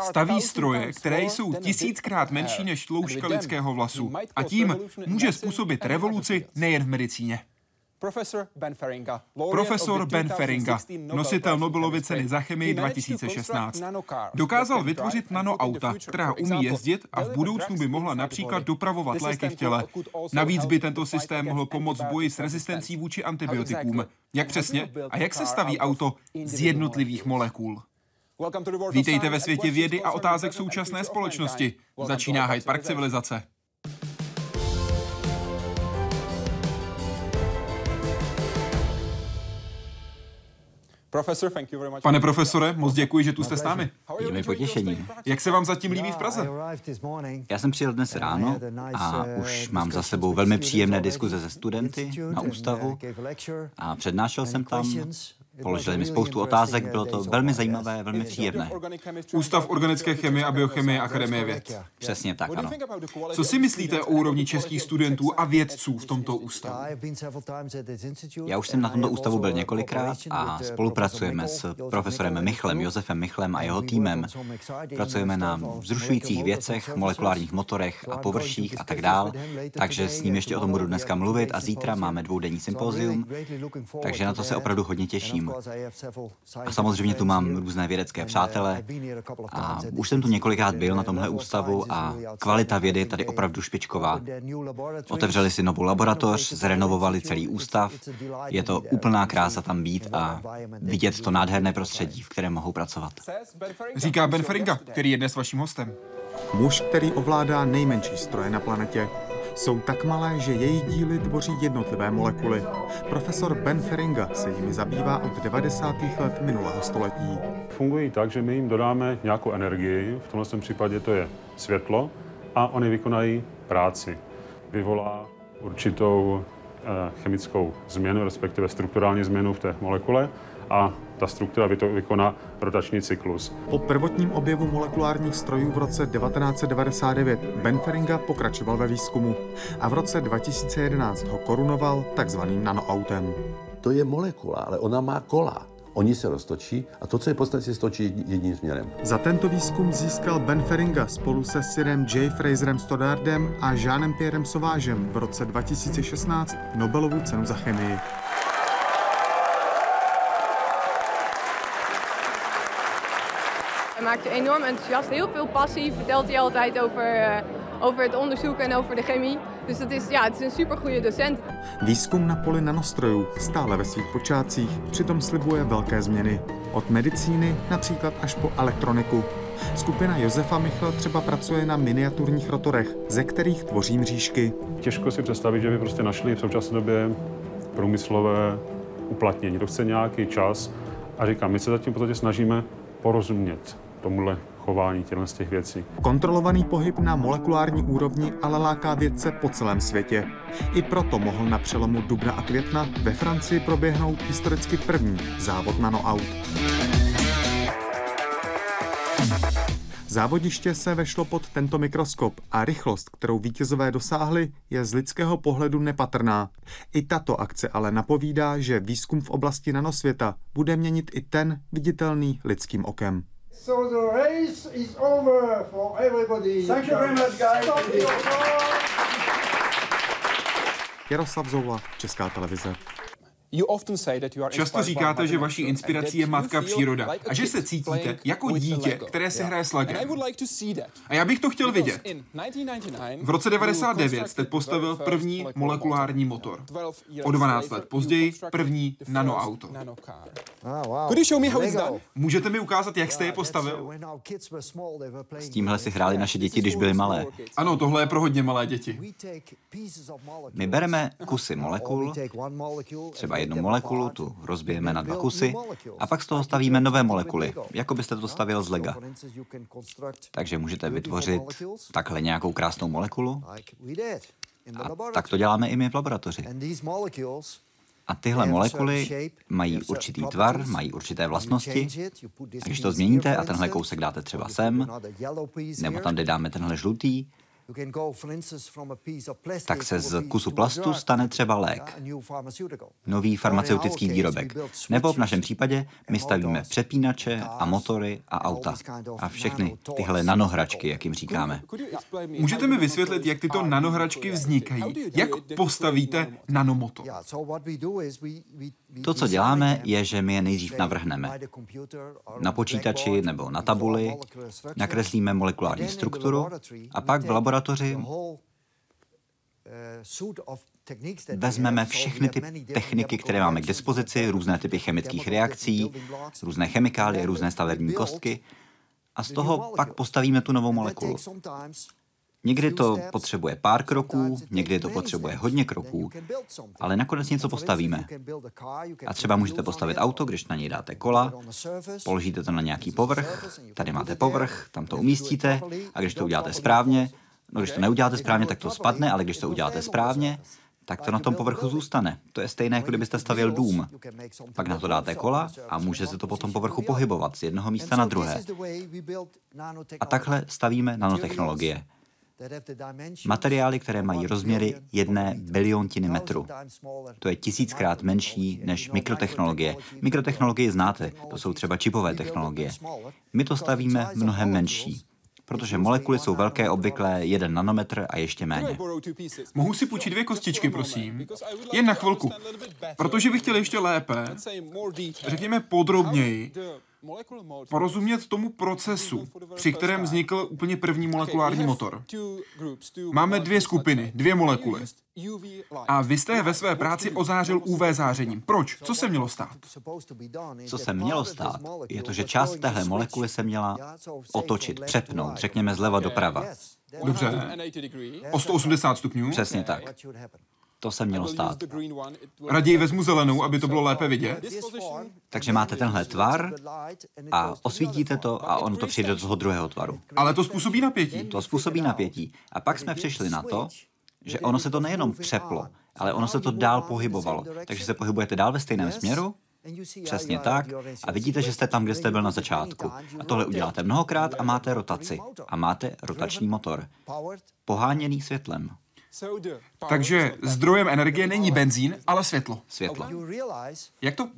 Staví stroje, které jsou tisíckrát menší než tloušťka lidského vlasu a tím může způsobit revoluci nejen v medicíně. Profesor Ben Feringa, nositel Nobelovy ceny za chemii 2016, dokázal vytvořit nanoauta, která umí jezdit a v budoucnu by mohla například dopravovat léky v těle. Navíc by tento systém mohl pomoct v boji s rezistencí vůči antibiotikům. Jak přesně a jak se staví auto z jednotlivých molekul? Vítejte ve světě vědy a otázek současné společnosti. Začíná Hyde Park civilizace. Pane profesore, moc děkuji, že tu jste s námi. Je mi potěšení. Jak se vám zatím líbí v Praze? Já jsem přijel dnes ráno a už mám za sebou velmi příjemné diskuze se studenty na ústavu a přednášel jsem tam Položili mi spoustu otázek, bylo to velmi zajímavé, velmi příjemné. Ústav organické chemie a biochemie Akademie věd. Přesně tak, ano. Co si myslíte o úrovni českých studentů a vědců v tomto ústavu? Já už jsem na tomto ústavu byl několikrát a spolupracujeme s profesorem Michlem, Josefem Michlem a jeho týmem. Pracujeme na vzrušujících věcech, molekulárních motorech a površích a tak dál, takže s ním ještě o tom budu dneska mluvit a zítra máme dvoudenní sympozium, takže na to se opravdu hodně těším. A samozřejmě tu mám různé vědecké přátele a už jsem tu několikrát byl na tomhle ústavu a kvalita vědy je tady opravdu špičková. Otevřeli si novou laboratoř, zrenovovali celý ústav. Je to úplná krása tam být a vidět to nádherné prostředí, v kterém mohou pracovat. Říká Ben Feringa, který je dnes vaším hostem. Muž, který ovládá nejmenší stroje na planetě, jsou tak malé, že jejich díly tvoří jednotlivé molekuly. Profesor Ben Feringa se jimi zabývá od 90. let minulého století. Fungují tak, že my jim dodáme nějakou energii, v tomhle případě to je světlo, a oni vykonají práci. Vyvolá určitou eh, chemickou změnu, respektive strukturální změnu v té molekule a ta struktura vykoná rotační cyklus. Po prvotním objevu molekulárních strojů v roce 1999 Ben Feringa pokračoval ve výzkumu a v roce 2011 ho korunoval takzvaným nanoautem. To je molekula, ale ona má kola. Oni se roztočí a to, co je podstatě, se stočí jedním směrem. Za tento výzkum získal Ben Feringa spolu se Sirem J. Fraserem Stoddardem a Jeanem Pierrem Sauvageem v roce 2016 Nobelovu cenu za chemii. Hij maakt je enorm enthousiast, heel veel passie, vertelt hij altijd over, uh, over het onderzoek en over de chemie. Dus het is, ja, het is een super goede docent. Výzkum na poli nanostrojů stále ve svých počátcích, přitom slibuje velké změny. Od medicíny například až po elektroniku. Skupina Josefa Michla třeba pracuje na miniaturních rotorech, ze kterých tvoří mřížky. Těžko si představit, že by prostě našli v současné době průmyslové uplatnění. To chce nějaký čas a říkám, my se zatím v podstatě snažíme porozumět tomuhle chování těchto z těch věcí. Kontrolovaný pohyb na molekulární úrovni ale láká vědce po celém světě. I proto mohl na přelomu dubna a května ve Francii proběhnout historicky první závod nanoaut. Závodiště se vešlo pod tento mikroskop a rychlost, kterou vítězové dosáhli, je z lidského pohledu nepatrná. I tato akce ale napovídá, že výzkum v oblasti nanosvěta bude měnit i ten viditelný lidským okem. So the race is over for everybody. Thank you very much, guys. Jaroslav Zoula, Česká televize. Často říkáte, že vaší inspirací je matka příroda a že se cítíte jako dítě, které si hraje s Legem. A já bych to chtěl vidět. V roce 99 jste postavil první molekulární motor. O 12 let později první nanoauto. Můžete mi ukázat, jak jste je postavil? S tímhle si hráli naše děti, když byly malé. Ano, tohle je pro hodně malé děti. My bereme kusy molekul, třeba jednu molekulu, tu rozbijeme na dva kusy a pak z toho stavíme nové molekuly, jako byste to stavil z lega. Takže můžete vytvořit takhle nějakou krásnou molekulu. A tak to děláme i my v laboratoři. A tyhle molekuly mají určitý tvar, mají určité vlastnosti. A když to změníte a tenhle kousek dáte třeba sem, nebo tam, kde dáme tenhle žlutý, tak se z kusu plastu stane třeba lék, nový farmaceutický výrobek. Nebo v našem případě my stavíme přepínače a motory a auta. A všechny tyhle nanohračky, jak jim říkáme. Můžete mi vysvětlit, jak tyto nanohračky vznikají? Jak postavíte nanomotor? To, co děláme, je, že my je nejdřív navrhneme. Na počítači nebo na tabuli nakreslíme molekulární strukturu a pak v laboratoři vezmeme všechny ty techniky, které máme k dispozici, různé typy chemických reakcí, různé chemikálie, různé stavební kostky a z toho pak postavíme tu novou molekulu. Někdy to potřebuje pár kroků, někdy to potřebuje hodně kroků, ale nakonec něco postavíme. A třeba můžete postavit auto, když na něj dáte kola, položíte to na nějaký povrch, tady máte povrch, tam to umístíte a když to uděláte správně, no když to neuděláte správně, tak to spadne, ale když to uděláte správně, tak to na tom povrchu zůstane. To je stejné, jako kdybyste stavil dům. Pak na to dáte kola a může se to potom povrchu pohybovat z jednoho místa na druhé. A takhle stavíme nanotechnologie. Materiály, které mají rozměry jedné biliontiny metru. To je tisíckrát menší než mikrotechnologie. Mikrotechnologie znáte, to jsou třeba čipové technologie. My to stavíme mnohem menší protože molekuly jsou velké, obvykle jeden nanometr a ještě méně. Mohu si půjčit dvě kostičky, prosím? Jen na chvilku. Protože bych chtěl ještě lépe, řekněme podrobněji, porozumět tomu procesu, při kterém vznikl úplně první molekulární motor. Máme dvě skupiny, dvě molekuly. A vy jste je ve své práci ozářil UV zářením. Proč? Co se mělo stát? Co se mělo stát, je to, že část téhle molekuly se měla otočit, přepnout, řekněme zleva doprava. Dobře. O 180 stupňů? Přesně tak. To se mělo stát. Raději vezmu zelenou, aby to bylo lépe vidět. Takže máte tenhle tvar a osvítíte to a ono to přijde do toho druhého tvaru. Ale to způsobí napětí. To způsobí napětí. A pak jsme přišli na to, že ono se to nejenom přeplo, ale ono se to dál pohybovalo. Takže se pohybujete dál ve stejném směru, Přesně tak. A vidíte, že jste tam, kde jste byl na začátku. A tohle uděláte mnohokrát a máte rotaci. A máte rotační motor. Poháněný světlem. Takže zdrojem energie není benzín, ale světlo. Světlo. Jak to?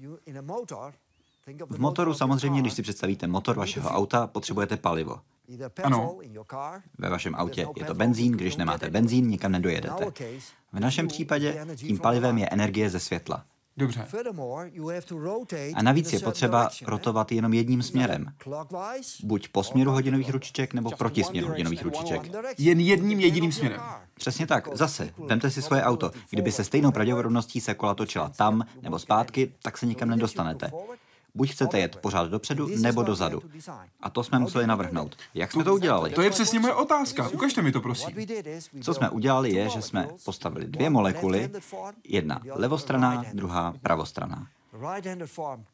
V motoru samozřejmě, když si představíte motor vašeho auta, potřebujete palivo. Ano. Ve vašem autě je to benzín, když nemáte benzín, nikam nedojedete. V našem případě tím palivem je energie ze světla. Dobře. A navíc je potřeba rotovat jenom jedním směrem. Buď po směru hodinových ručiček, nebo proti směru hodinových ručiček. Jen jedním jediným směrem. Přesně tak. Zase, vemte si svoje auto. Kdyby se stejnou pravděpodobností se kola točila tam nebo zpátky, tak se nikam nedostanete. Buď chcete jet pořád dopředu, nebo dozadu. A to jsme museli navrhnout. Jak jsme to udělali? To je přesně moje otázka. Ukažte mi to, prosím. Co jsme udělali je, že jsme postavili dvě molekuly, jedna levostraná, druhá pravostraná.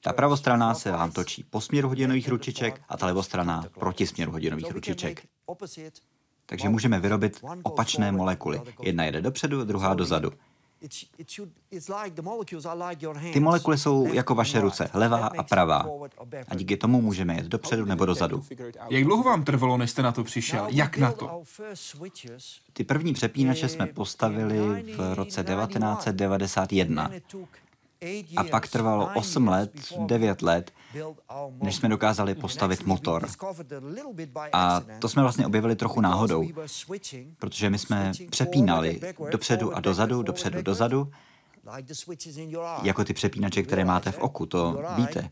Ta pravostraná se vám točí po směru hodinových ručiček a ta levostraná proti směru hodinových ručiček. Takže můžeme vyrobit opačné molekuly. Jedna jede dopředu, druhá dozadu. Ty molekuly jsou jako vaše ruce, levá a pravá. A díky tomu můžeme jet dopředu nebo dozadu. Jak dlouho vám trvalo, než jste na to přišel? Jak na to? Ty první přepínače jsme postavili v roce 1991. A pak trvalo 8 let, 9 let, než jsme dokázali postavit motor. A to jsme vlastně objevili trochu náhodou, protože my jsme přepínali dopředu a dozadu, dopředu, dozadu, jako ty přepínače, které máte v oku, to víte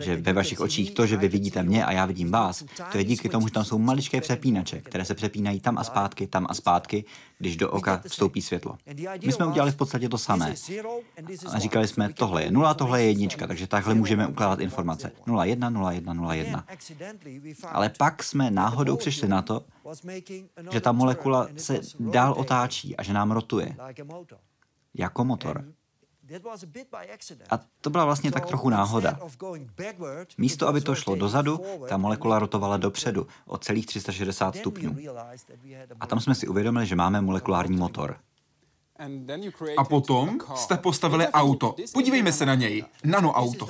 že ve vašich očích to, že vy vidíte mě a já vidím vás, to je díky tomu, že tam jsou maličké přepínače, které se přepínají tam a zpátky, tam a zpátky, když do oka vstoupí světlo. My jsme udělali v podstatě to samé. A říkali jsme, tohle je nula, tohle je jednička, takže takhle můžeme ukládat informace. 0, 1, 0, 1, 0, 1. Ale pak jsme náhodou přišli na to, že ta molekula se dál otáčí a že nám rotuje. Jako motor. A to byla vlastně tak trochu náhoda. Místo, aby to šlo dozadu, ta molekula rotovala dopředu o celých 360 stupňů. A tam jsme si uvědomili, že máme molekulární motor. A potom jste postavili auto. Podívejme se na něj. Nanoauto.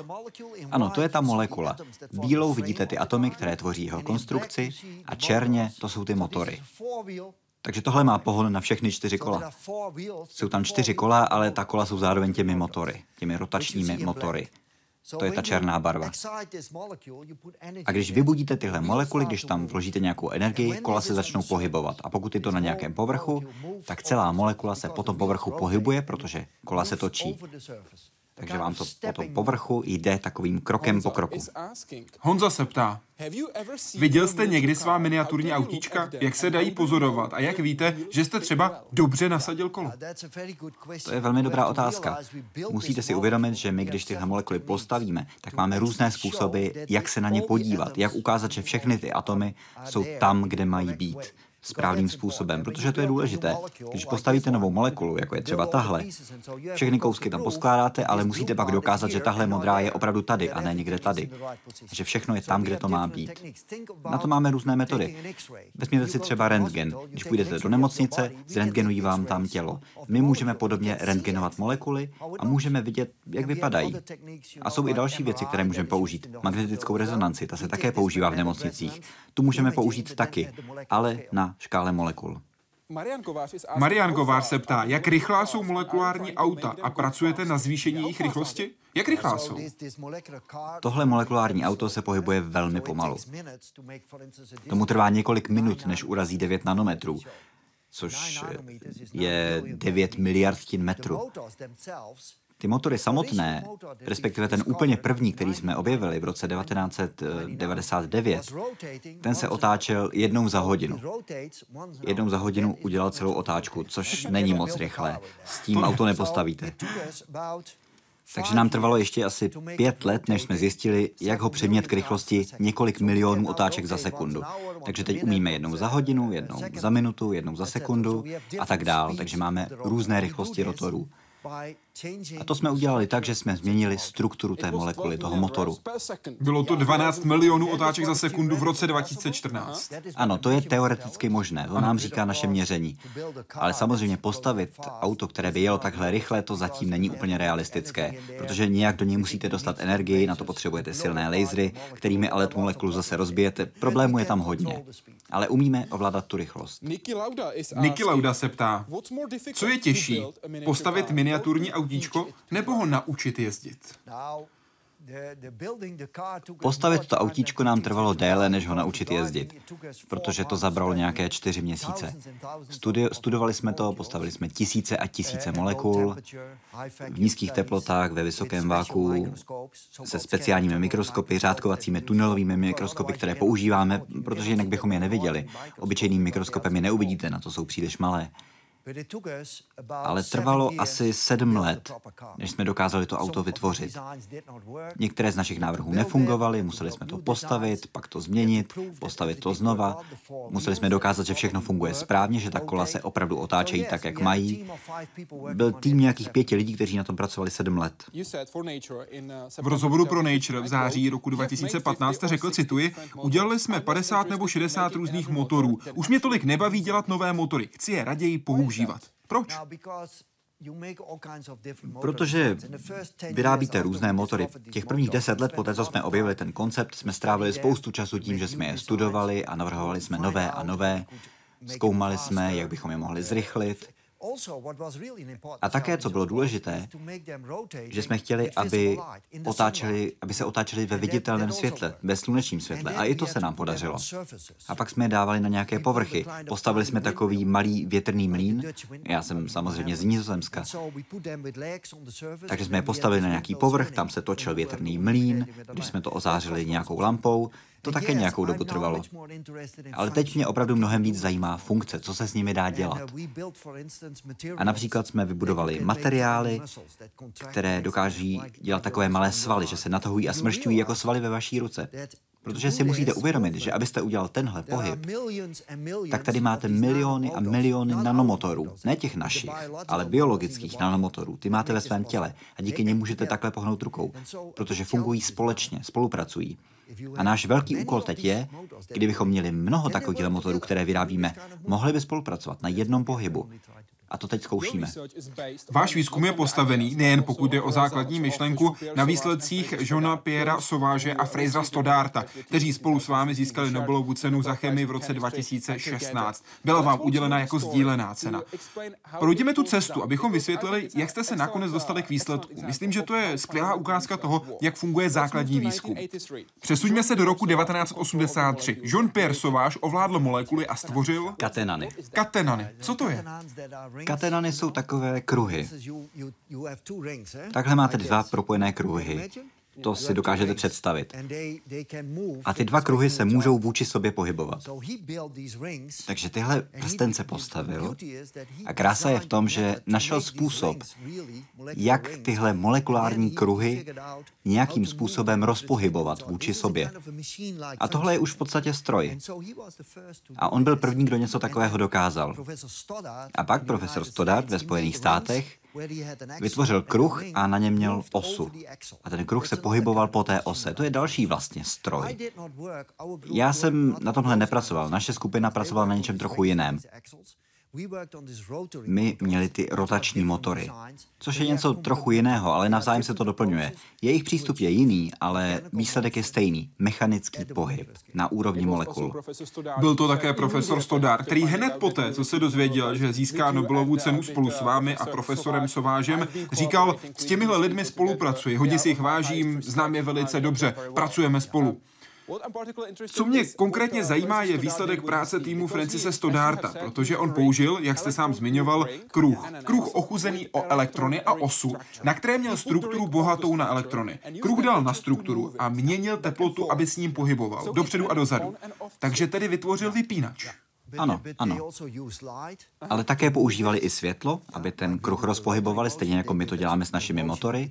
Ano, to je ta molekula. Bílou vidíte ty atomy, které tvoří jeho konstrukci a černě to jsou ty motory. Takže tohle má pohon na všechny čtyři kola. Jsou tam čtyři kola, ale ta kola jsou zároveň těmi motory, těmi rotačními motory. To je ta černá barva. A když vybudíte tyhle molekuly, když tam vložíte nějakou energii, kola se začnou pohybovat. A pokud je to na nějakém povrchu, tak celá molekula se po tom povrchu pohybuje, protože kola se točí. Takže vám to po tom povrchu jde takovým krokem po kroku. Honza se ptá, viděl jste někdy svá miniaturní autíčka? Jak se dají pozorovat? A jak víte, že jste třeba dobře nasadil kolo? To je velmi dobrá otázka. Musíte si uvědomit, že my, když tyhle molekuly postavíme, tak máme různé způsoby, jak se na ně podívat, jak ukázat, že všechny ty atomy jsou tam, kde mají být správným způsobem, protože to je důležité. Když postavíte novou molekulu, jako je třeba tahle, všechny kousky tam poskládáte, ale musíte pak dokázat, že tahle modrá je opravdu tady a ne někde tady. Že všechno je tam, kde to má být. Na to máme různé metody. Vezměte si třeba rentgen. Když půjdete do nemocnice, zrentgenují vám tam tělo. My můžeme podobně rentgenovat molekuly a můžeme vidět, jak vypadají. A jsou i další věci, které můžeme použít. Magnetickou rezonanci, ta se také používá v nemocnicích. Tu můžeme použít taky, ale na škále molekul. Marian Govár se ptá, jak rychlá jsou molekulární auta a pracujete na zvýšení jejich rychlosti? Jak rychlá jsou? Tohle molekulární auto se pohybuje velmi pomalu. Tomu trvá několik minut, než urazí 9 nanometrů, což je 9 miliardtin metru. Ty motory samotné, respektive ten úplně první, který jsme objevili v roce 1999, ten se otáčel jednou za hodinu. Jednou za hodinu udělal celou otáčku, což není moc rychlé. S tím auto nepostavíte. Takže nám trvalo ještě asi pět let, než jsme zjistili, jak ho přemět k rychlosti několik milionů otáček za sekundu. Takže teď umíme jednou za hodinu, jednou za minutu, jednou za sekundu a tak dál. Takže máme různé rychlosti rotorů. A to jsme udělali tak, že jsme změnili strukturu té molekuly, toho motoru. Bylo to 12 milionů otáček za sekundu v roce 2014. Ano, to je teoreticky možné, to nám říká naše měření. Ale samozřejmě postavit auto, které by jelo takhle rychle, to zatím není úplně realistické, protože nějak do něj musíte dostat energii, na to potřebujete silné lasery, kterými ale tu molekulu zase rozbijete. Problémů je tam hodně. Ale umíme ovládat tu rychlost. Niky Lauda se ptá, co je těžší, postavit miniaturní auto autíčko nebo ho naučit jezdit? Postavit to autíčko nám trvalo déle, než ho naučit jezdit, protože to zabralo nějaké čtyři měsíce. Studi- studovali jsme to, postavili jsme tisíce a tisíce molekul v nízkých teplotách, ve vysokém váku, se speciálními mikroskopy, řádkovacími tunelovými mikroskopy, které používáme, protože jinak bychom je neviděli. Obyčejným mikroskopem je neuvidíte, na to jsou příliš malé. Ale trvalo asi sedm let, než jsme dokázali to auto vytvořit. Některé z našich návrhů nefungovaly, museli jsme to postavit, pak to změnit, postavit to znova. Museli jsme dokázat, že všechno funguje správně, že ta kola se opravdu otáčejí tak, jak mají. Byl tým nějakých pěti lidí, kteří na tom pracovali sedm let. V rozhovoru pro Nature v září roku 2015 řekl, cituji, udělali jsme 50 nebo 60 různých motorů. Už mě tolik nebaví dělat nové motory. Chci je raději použít používat. Proč? Protože vyrábíte různé motory. Těch prvních deset let poté, co jsme objevili ten koncept, jsme strávili spoustu času tím, že jsme je studovali a navrhovali jsme nové a nové. Zkoumali jsme, jak bychom je mohli zrychlit. A také, co bylo důležité, že jsme chtěli, aby, otáčeli, aby se otáčeli ve viditelném světle, ve slunečním světle. A i to se nám podařilo. A pak jsme je dávali na nějaké povrchy. Postavili jsme takový malý větrný mlín. Já jsem samozřejmě z Nizozemska. Takže jsme je postavili na nějaký povrch, tam se točil větrný mlín. Když jsme to ozářili nějakou lampou, to také nějakou dobu trvalo. Ale teď mě opravdu mnohem víc zajímá funkce, co se s nimi dá dělat. A například jsme vybudovali materiály, které dokáží dělat takové malé svaly, že se natahují a smršťují jako svaly ve vaší ruce. Protože si musíte uvědomit, že abyste udělal tenhle pohyb, tak tady máte miliony a miliony nanomotorů. Ne těch našich, ale biologických nanomotorů. Ty máte ve svém těle a díky nim můžete takhle pohnout rukou, protože fungují společně, spolupracují. A náš velký úkol teď je, kdybychom měli mnoho takových motorů, které vyrábíme, mohli by spolupracovat na jednom pohybu. A to teď zkoušíme. Váš výzkum je postavený, nejen pokud jde o základní myšlenku, na výsledcích Johna Piera Sováže a Frasera Stodarta, kteří spolu s vámi získali Nobelovu cenu za chemii v roce 2016. Byla vám udělena jako sdílená cena. Projdeme tu cestu, abychom vysvětlili, jak jste se nakonec dostali k výsledku. Myslím, že to je skvělá ukázka toho, jak funguje základní výzkum. Přesuňme se do roku 1983. John Pierre Sauvage ovládl molekuly a stvořil... Katenany. Katenany. Co to je? Katenany jsou takové kruhy. Takhle máte dva propojené kruhy. To si dokážete představit. A ty dva kruhy se můžou vůči sobě pohybovat. Takže tyhle prstence postavil a krása je v tom, že našel způsob, jak tyhle molekulární kruhy nějakým způsobem rozpohybovat vůči sobě. A tohle je už v podstatě stroj. A on byl první, kdo něco takového dokázal. A pak profesor Stoddard ve Spojených státech Vytvořil kruh a na něm měl osu. A ten kruh se pohyboval po té ose. To je další vlastně stroj. Já jsem na tomhle nepracoval. Naše skupina pracovala na něčem trochu jiném. My měli ty rotační motory, což je něco trochu jiného, ale navzájem se to doplňuje. Jejich přístup je jiný, ale výsledek je stejný. Mechanický pohyb na úrovni molekul. Byl to také profesor Stodar, který hned poté, co se dozvěděl, že získá Nobelovu cenu spolu s vámi a profesorem Sovážem, říkal, s těmihle lidmi spolupracuji, hodně si jich vážím, znám je velice dobře, pracujeme spolu. Co mě konkrétně zajímá, je výsledek práce týmu Francise Stodarta, protože on použil, jak jste sám zmiňoval, kruh. Kruh ochuzený o elektrony a osu, na které měl strukturu bohatou na elektrony. Kruh dal na strukturu a měnil teplotu, aby s ním pohyboval, dopředu a dozadu. Takže tedy vytvořil vypínač. Ano, ano. Ale také používali i světlo, aby ten kruh rozpohybovali, stejně jako my to děláme s našimi motory.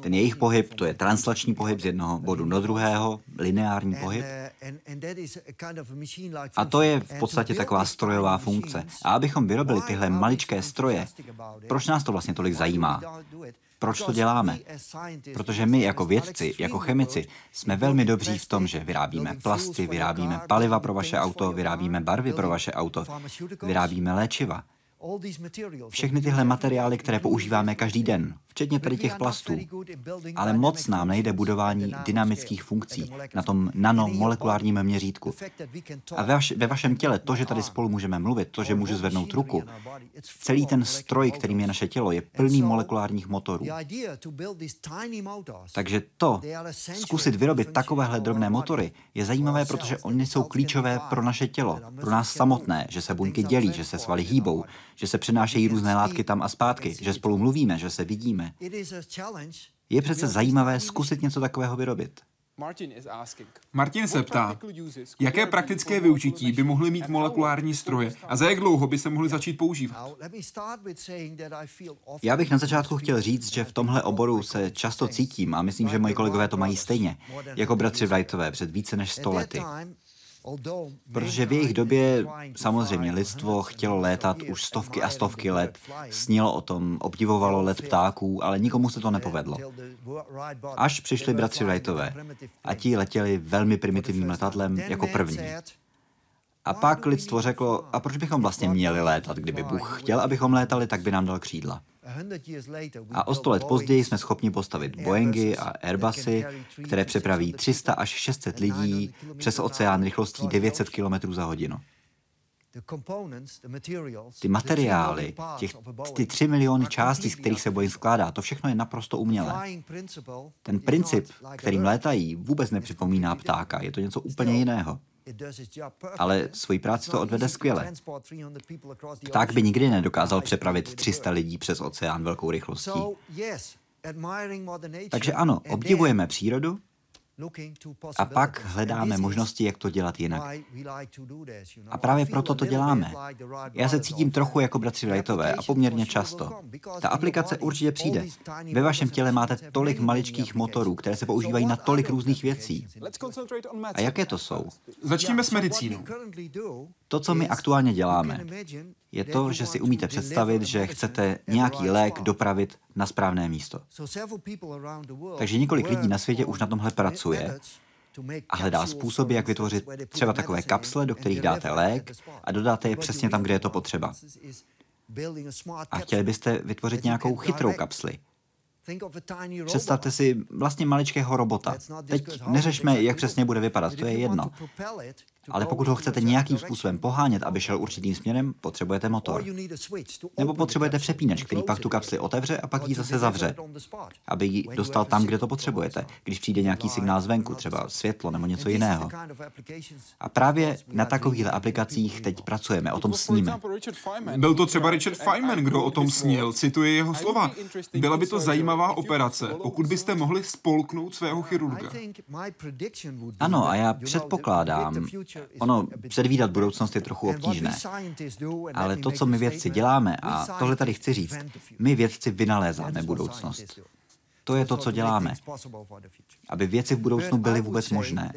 Ten jejich pohyb, to je translační pohyb z jednoho bodu do druhého, lineární pohyb. A to je v podstatě taková strojová funkce. A abychom vyrobili tyhle maličké stroje, proč nás to vlastně tolik zajímá? Proč to děláme? Protože my jako vědci, jako chemici, jsme velmi dobří v tom, že vyrábíme plasty, vyrábíme paliva pro vaše auto, vyrábíme barvy pro vaše auto, vyrábíme léčiva. Všechny tyhle materiály, které používáme každý den, včetně tady těch plastů. Ale moc nám nejde budování dynamických funkcí na tom nanomolekulárním měřítku. A ve, vaš, ve vašem těle to, že tady spolu můžeme mluvit, to, že můžu zvednout ruku, celý ten stroj, kterým je naše tělo, je plný molekulárních motorů. Takže to, zkusit vyrobit takovéhle drobné motory, je zajímavé, protože oni jsou klíčové pro naše tělo, pro nás samotné, že se buňky dělí, že se svaly hýbou, že se přenášejí různé látky tam a zpátky, že spolu mluvíme, že se vidíme. Je přece zajímavé zkusit něco takového vyrobit. Martin se ptá, jaké praktické využití by mohly mít molekulární stroje a za jak dlouho by se mohly začít používat? Já bych na začátku chtěl říct, že v tomhle oboru se často cítím a myslím, že moji kolegové to mají stejně, jako bratři Wrightové před více než sto lety. Protože v jejich době samozřejmě lidstvo chtělo létat už stovky a stovky let, snilo o tom, obdivovalo let ptáků, ale nikomu se to nepovedlo. Až přišli bratři Wrightové a ti letěli velmi primitivním letadlem jako první. A pak lidstvo řeklo, a proč bychom vlastně měli létat? Kdyby Bůh chtěl, abychom létali, tak by nám dal křídla. A o sto let později jsme schopni postavit Boeingy a Airbusy, které přepraví 300 až 600 lidí přes oceán rychlostí 900 km za hodinu. Ty materiály, těch, ty tři miliony částí, z kterých se Boeing skládá, to všechno je naprosto umělé. Ten princip, kterým létají, vůbec nepřipomíná ptáka, je to něco úplně jiného. Ale svoji práci to odvede skvěle. Pták by nikdy nedokázal přepravit 300 lidí přes oceán velkou rychlostí. Takže ano, obdivujeme přírodu, a pak hledáme možnosti, jak to dělat jinak. A právě proto to děláme. Já se cítím trochu jako bratři Wrightové a poměrně často. Ta aplikace určitě přijde. Ve vašem těle máte tolik maličkých motorů, které se používají na tolik různých věcí. A jaké to jsou? Začněme s medicínou. To, co my aktuálně děláme, je to, že si umíte představit, že chcete nějaký lék dopravit na správné místo. Takže několik lidí na světě už na tomhle pracuje a hledá způsoby, jak vytvořit třeba takové kapsle, do kterých dáte lék a dodáte je přesně tam, kde je to potřeba. A chtěli byste vytvořit nějakou chytrou kapsli. Představte si vlastně maličkého robota. Teď neřešme, jak přesně bude vypadat, to je jedno. Ale pokud ho chcete nějakým způsobem pohánět, aby šel určitým směrem, potřebujete motor. Nebo potřebujete přepínač, který pak tu kapsli otevře a pak ji zase zavře, aby ji dostal tam, kde to potřebujete, když přijde nějaký signál zvenku, třeba světlo nebo něco jiného. A právě na takových aplikacích teď pracujeme, o tom sníme. Byl to třeba Richard Feynman, kdo o tom snil, cituje jeho slova. Byla by to zajímavá operace, pokud byste mohli spolknout svého chirurga. Ano, a já předpokládám, Ono, předvídat budoucnost je trochu obtížné. Ale to, co my vědci děláme, a tohle tady chci říct, my vědci vynalézáme budoucnost. To je to, co děláme. Aby věci v budoucnu byly vůbec možné.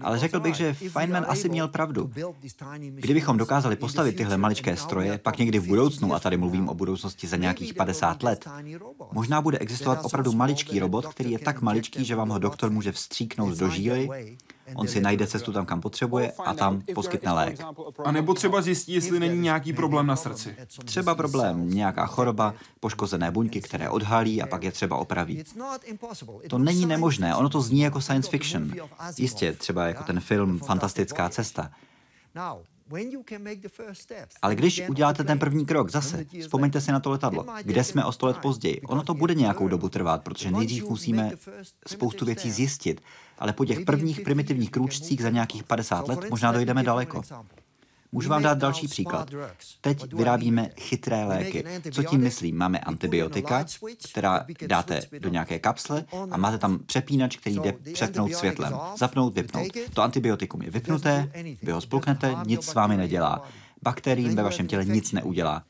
Ale řekl bych, že Feynman asi měl pravdu. Kdybychom dokázali postavit tyhle maličké stroje, pak někdy v budoucnu, a tady mluvím o budoucnosti za nějakých 50 let, možná bude existovat opravdu maličký robot, který je tak maličký, že vám ho doktor může vstříknout do žíly On si najde cestu tam, kam potřebuje a tam poskytne lék. A nebo třeba zjistí, jestli není nějaký problém na srdci. Třeba problém, nějaká choroba, poškozené buňky, které odhalí a pak je třeba opraví. To není nemožné, ono to zní jako science fiction. Jistě, třeba jako ten film Fantastická cesta. Ale když uděláte ten první krok, zase, vzpomeňte si na to letadlo. Kde jsme o sto let později? Ono to bude nějakou dobu trvat, protože nejdřív musíme spoustu věcí zjistit. Ale po těch prvních primitivních krůčcích za nějakých 50 let možná dojdeme daleko. Můžu vám dát další příklad. Teď vyrábíme chytré léky. Co tím myslím? Máme antibiotika, která dáte do nějaké kapsle a máte tam přepínač, který jde přepnout světlem. Zapnout, vypnout. To antibiotikum je vypnuté, vy ho spolknete, nic s vámi nedělá. Bakteriím ve vašem těle nic neudělá.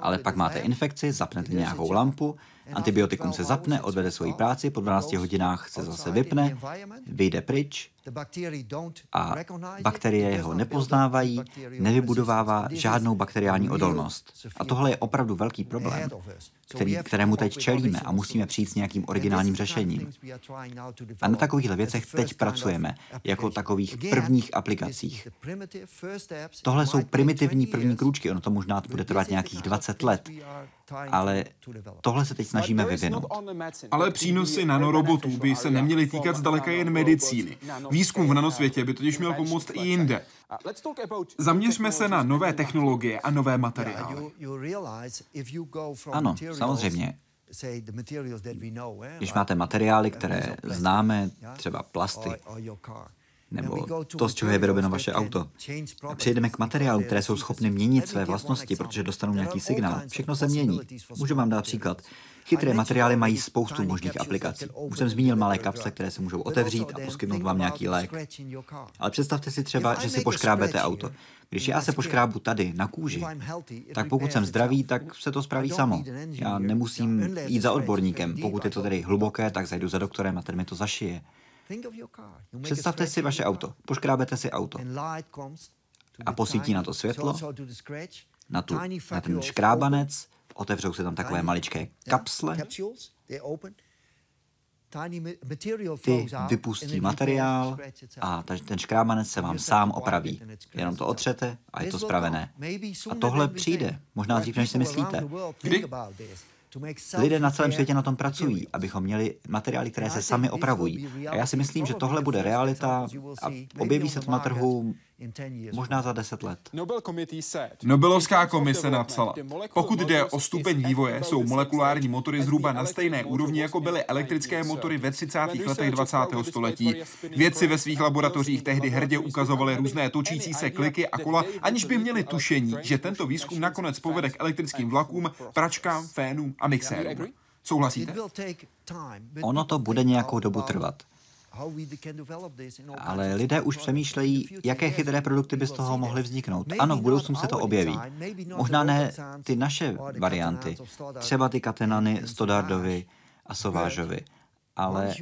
Ale pak máte infekci, zapnete nějakou lampu, antibiotikum se zapne, odvede svoji práci, po 12 hodinách se zase vypne, vyjde pryč a bakterie jeho nepoznávají, nevybudovává žádnou bakteriální odolnost. A tohle je opravdu velký problém, který, kterému teď čelíme a musíme přijít s nějakým originálním řešením. A na takovýchhle věcech teď pracujeme, jako takových prvních aplikacích. Tohle jsou primitivní první krůčky, ono to možná bude trvat nějakých 20 let, ale tohle se teď snažíme vyvinout. Ale přínosy nanorobotů by se neměly týkat zdaleka jen medicíny. Výzkum v nanosvětě by totiž měl pomoct i jinde. Zaměřme se na nové technologie a nové materiály. Ano, samozřejmě. Když máte materiály, které známe, třeba plasty, nebo to, z čeho je vyrobeno vaše auto. A přejdeme k materiálům, které jsou schopny měnit své vlastnosti, protože dostanou nějaký signál. Všechno se mění. Můžu vám dát příklad. Chytré materiály mají spoustu možných aplikací. Už jsem zmínil malé kapsle, které se můžou otevřít a poskytnout vám nějaký lék. Ale představte si třeba, že si poškrábete auto. Když já se poškrábu tady, na kůži, tak pokud jsem zdravý, tak se to spraví samo. Já nemusím jít za odborníkem. Pokud je to tedy hluboké, tak zajdu za doktorem a ten mi to zašije. Představte si vaše auto. Poškrábete si auto. A posvítí na to světlo, na, tu, na ten škrábanec, otevřou se tam takové maličké kapsle, ty vypustí materiál a ten škrábanec se vám sám opraví. Jenom to otřete a je to spravené. A tohle přijde, možná dřív, než si myslíte. Kdy? Lidé na celém světě na tom pracují, abychom měli materiály, které se sami opravují. A já si myslím, že tohle bude realita a objeví se to na trhu možná za deset let. Nobelovská komise napsala, pokud jde o stupeň vývoje, jsou molekulární motory zhruba na stejné úrovni, jako byly elektrické motory ve 30. letech 20. století. Vědci ve svých laboratořích tehdy hrdě ukazovali různé točící se kliky a kola, aniž by měli tušení, že tento výzkum nakonec povede k elektrickým vlakům, pračkám, fénům a mixérům. Souhlasíte? Ono to bude nějakou dobu trvat. Ale lidé už přemýšlejí, jaké chytré produkty by z toho mohly vzniknout. Ano, v budoucnu se to objeví. Možná ne ty naše varianty, třeba ty katenany Stodardovi a Sovážovi, ale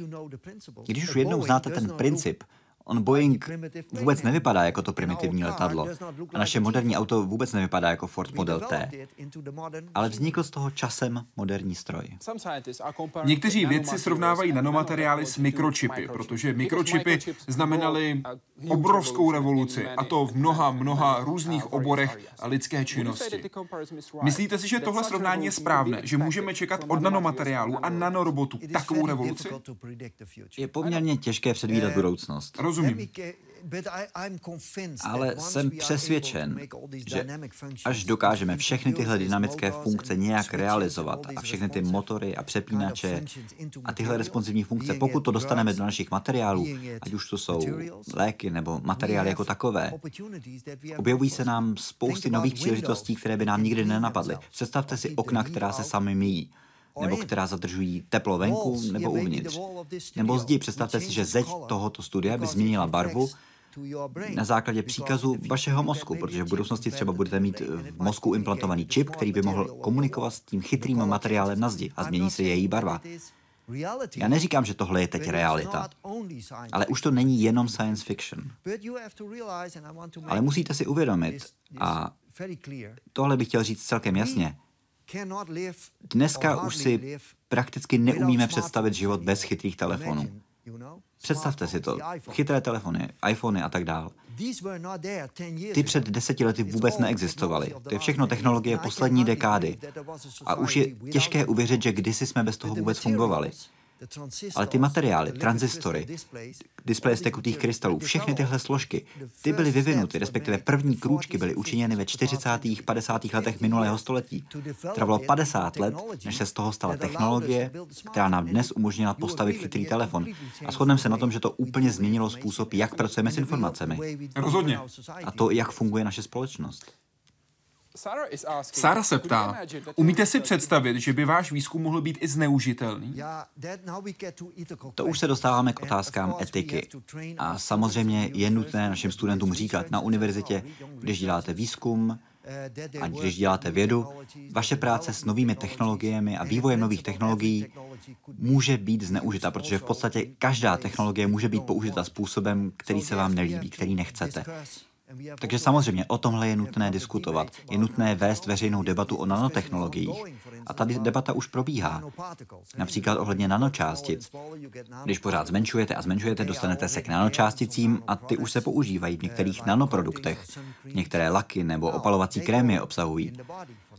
když už jednou znáte ten princip, On Boeing vůbec nevypadá jako to primitivní letadlo. A naše moderní auto vůbec nevypadá jako Ford Model T. Ale vznikl z toho časem moderní stroj. Někteří vědci srovnávají nanomateriály s mikročipy, protože mikročipy znamenaly obrovskou revoluci, a to v mnoha, mnoha různých oborech lidské činnosti. Myslíte si, že tohle srovnání je správné, že můžeme čekat od nanomateriálu a nanorobotů takovou revoluci? Je poměrně těžké předvídat budoucnost. Rozumím. Ale jsem přesvědčen, že až dokážeme všechny tyhle dynamické funkce nějak realizovat a všechny ty motory a přepínače a tyhle responsivní funkce, pokud to dostaneme do našich materiálů, ať už to jsou léky nebo materiály jako takové, objevují se nám spousty nových příležitostí, které by nám nikdy nenapadly. Představte si okna, která se sami míjí nebo která zadržují teplo venku nebo uvnitř. Nebo zdi, představte si, že zeď tohoto studia by změnila barvu na základě příkazu vašeho mozku, protože v budoucnosti třeba budete mít v mozku implantovaný čip, který by mohl komunikovat s tím chytrým materiálem na zdi a změní se její barva. Já neříkám, že tohle je teď realita, ale už to není jenom science fiction. Ale musíte si uvědomit, a tohle bych chtěl říct celkem jasně, dneska už si prakticky neumíme představit život bez chytrých telefonů. Představte si to. Chytré telefony, iPhony a tak dál. Ty před deseti lety vůbec neexistovaly. To je všechno technologie poslední dekády. A už je těžké uvěřit, že kdysi jsme bez toho vůbec fungovali. Ale ty materiály, transistory, displeje z tekutých krystalů, všechny tyhle složky, ty byly vyvinuty, respektive první krůčky byly učiněny ve 40. 50. letech minulého století. Trvalo 50 let, než se z toho stala technologie, která nám dnes umožnila postavit chytrý telefon. A shodneme se na tom, že to úplně změnilo způsob, jak pracujeme s informacemi. Rozhodně. A to, jak funguje naše společnost. Sara se ptá, umíte si představit, že by váš výzkum mohl být i zneužitelný? To už se dostáváme k otázkám etiky. A samozřejmě je nutné našim studentům říkat na univerzitě, když děláte výzkum, a když děláte vědu, vaše práce s novými technologiemi a vývojem nových technologií může být zneužita, protože v podstatě každá technologie může být použita způsobem, který se vám nelíbí, který nechcete. Takže samozřejmě o tomhle je nutné diskutovat. Je nutné vést veřejnou debatu o nanotechnologiích. A ta debata už probíhá. Například ohledně nanočástic. Když pořád zmenšujete a zmenšujete, dostanete se k nanočásticím a ty už se používají v některých nanoproduktech. Některé laky nebo opalovací krémy obsahují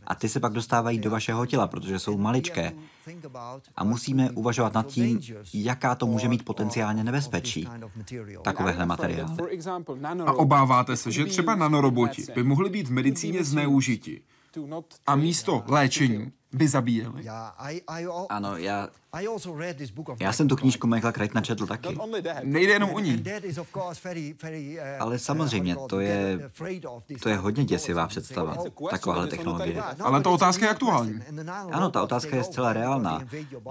a ty se pak dostávají do vašeho těla, protože jsou maličké. A musíme uvažovat nad tím, jaká to může mít potenciálně nebezpečí, takovéhle materiály. A obáváte se, že třeba nanoroboti by mohly být v medicíně zneužiti a místo léčení by zabíjeli. Ano, já, já jsem tu knížku Michaela Crichtona četl taky. Nejde jenom o ní. Ale samozřejmě, to je, to je hodně děsivá představa, takováhle technologie. Ale ta otázka je aktuální. Ano, ta otázka je zcela reálná,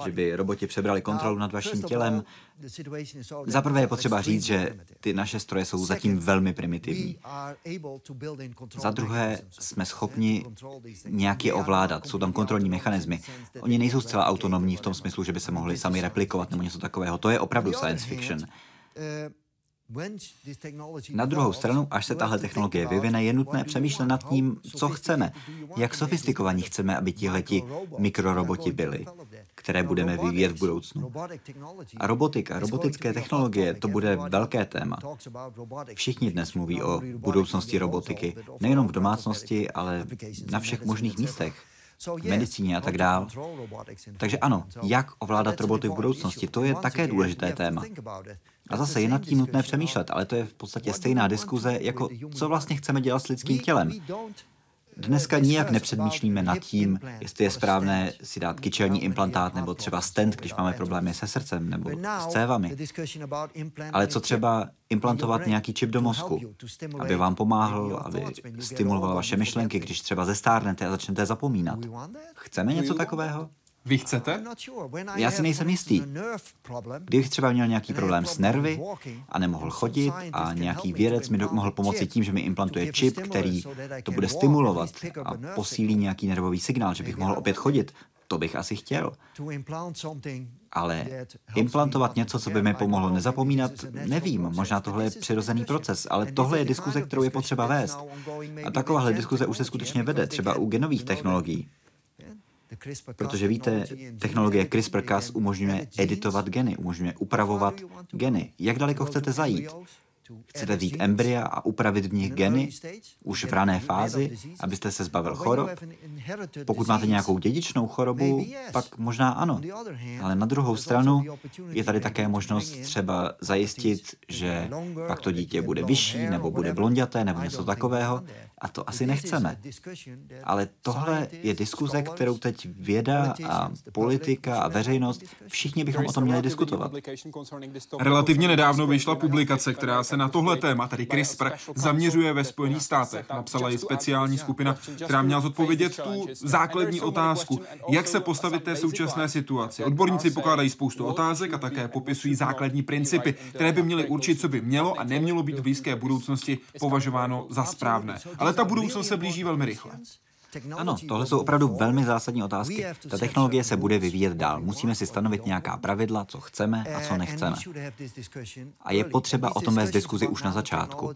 že by roboti přebrali kontrolu nad vaším tělem. Za prvé je potřeba říct, že ty naše stroje jsou zatím velmi primitivní. Za druhé jsme schopni nějak je ovládat, jsou tam kontrolní mechanismy. Oni nejsou zcela autonomní v tom smyslu, že by se mohli sami replikovat nebo něco takového. To je opravdu science fiction. Na druhou stranu, až se tahle technologie vyvine, je nutné přemýšlet nad tím, co chceme, jak sofistikovaní chceme, aby tihleti mikroroboti byli, které budeme vyvíjet v budoucnu. A robotika, robotické technologie, to bude velké téma. Všichni dnes mluví o budoucnosti robotiky, nejenom v domácnosti, ale na všech možných místech v medicíně a tak dál. Takže ano, jak ovládat roboty v budoucnosti, to je také důležité téma. A zase je nad tím nutné přemýšlet, ale to je v podstatě stejná diskuze, jako co vlastně chceme dělat s lidským tělem. Dneska nijak nepředmýšlíme nad tím, jestli je správné si dát kyčelní implantát nebo třeba stent, když máme problémy se srdcem nebo s cévami. Ale co třeba implantovat nějaký čip do mozku, aby vám pomáhal, aby stimuloval vaše myšlenky, když třeba zestárnete a začnete zapomínat. Chceme něco takového? Vy chcete? Já si nejsem jistý. Kdybych třeba měl nějaký problém s nervy a nemohl chodit a nějaký vědec mi mohl pomoci tím, že mi implantuje čip, který to bude stimulovat a posílí nějaký nervový signál, že bych mohl opět chodit, To bych asi chtěl. Ale implantovat něco, co by mi pomohlo nezapomínat, nevím. Možná tohle je přirozený proces, ale tohle je diskuze, kterou je potřeba vést. A takováhle diskuze už se skutečně vede, třeba u genových technologií. Protože víte, technologie CRISPR-Cas umožňuje editovat geny, umožňuje upravovat geny. Jak daleko chcete zajít? Chcete vzít embrya a upravit v nich geny už v rané fázi, abyste se zbavil chorob? Pokud máte nějakou dědičnou chorobu, pak možná ano. Ale na druhou stranu je tady také možnost třeba zajistit, že pak to dítě bude vyšší, nebo bude blonděté, nebo něco takového. A to asi nechceme. Ale tohle je diskuze, kterou teď věda a politika a veřejnost, všichni bychom o tom měli diskutovat. Relativně nedávno vyšla publikace, která se na tohle téma, tedy CRISPR, zaměřuje ve Spojených státech. Napsala ji speciální skupina, která měla zodpovědět tu základní otázku, jak se postavit té současné situaci. Odborníci pokládají spoustu otázek a také popisují základní principy, které by měly určit, co by mělo a nemělo být v blízké budoucnosti považováno za správné. Ale ta budoucnost se blíží velmi rychle. Ano, tohle jsou opravdu velmi zásadní otázky. Ta technologie se bude vyvíjet dál. Musíme si stanovit nějaká pravidla, co chceme a co nechceme. A je potřeba o tom vést diskuzi už na začátku.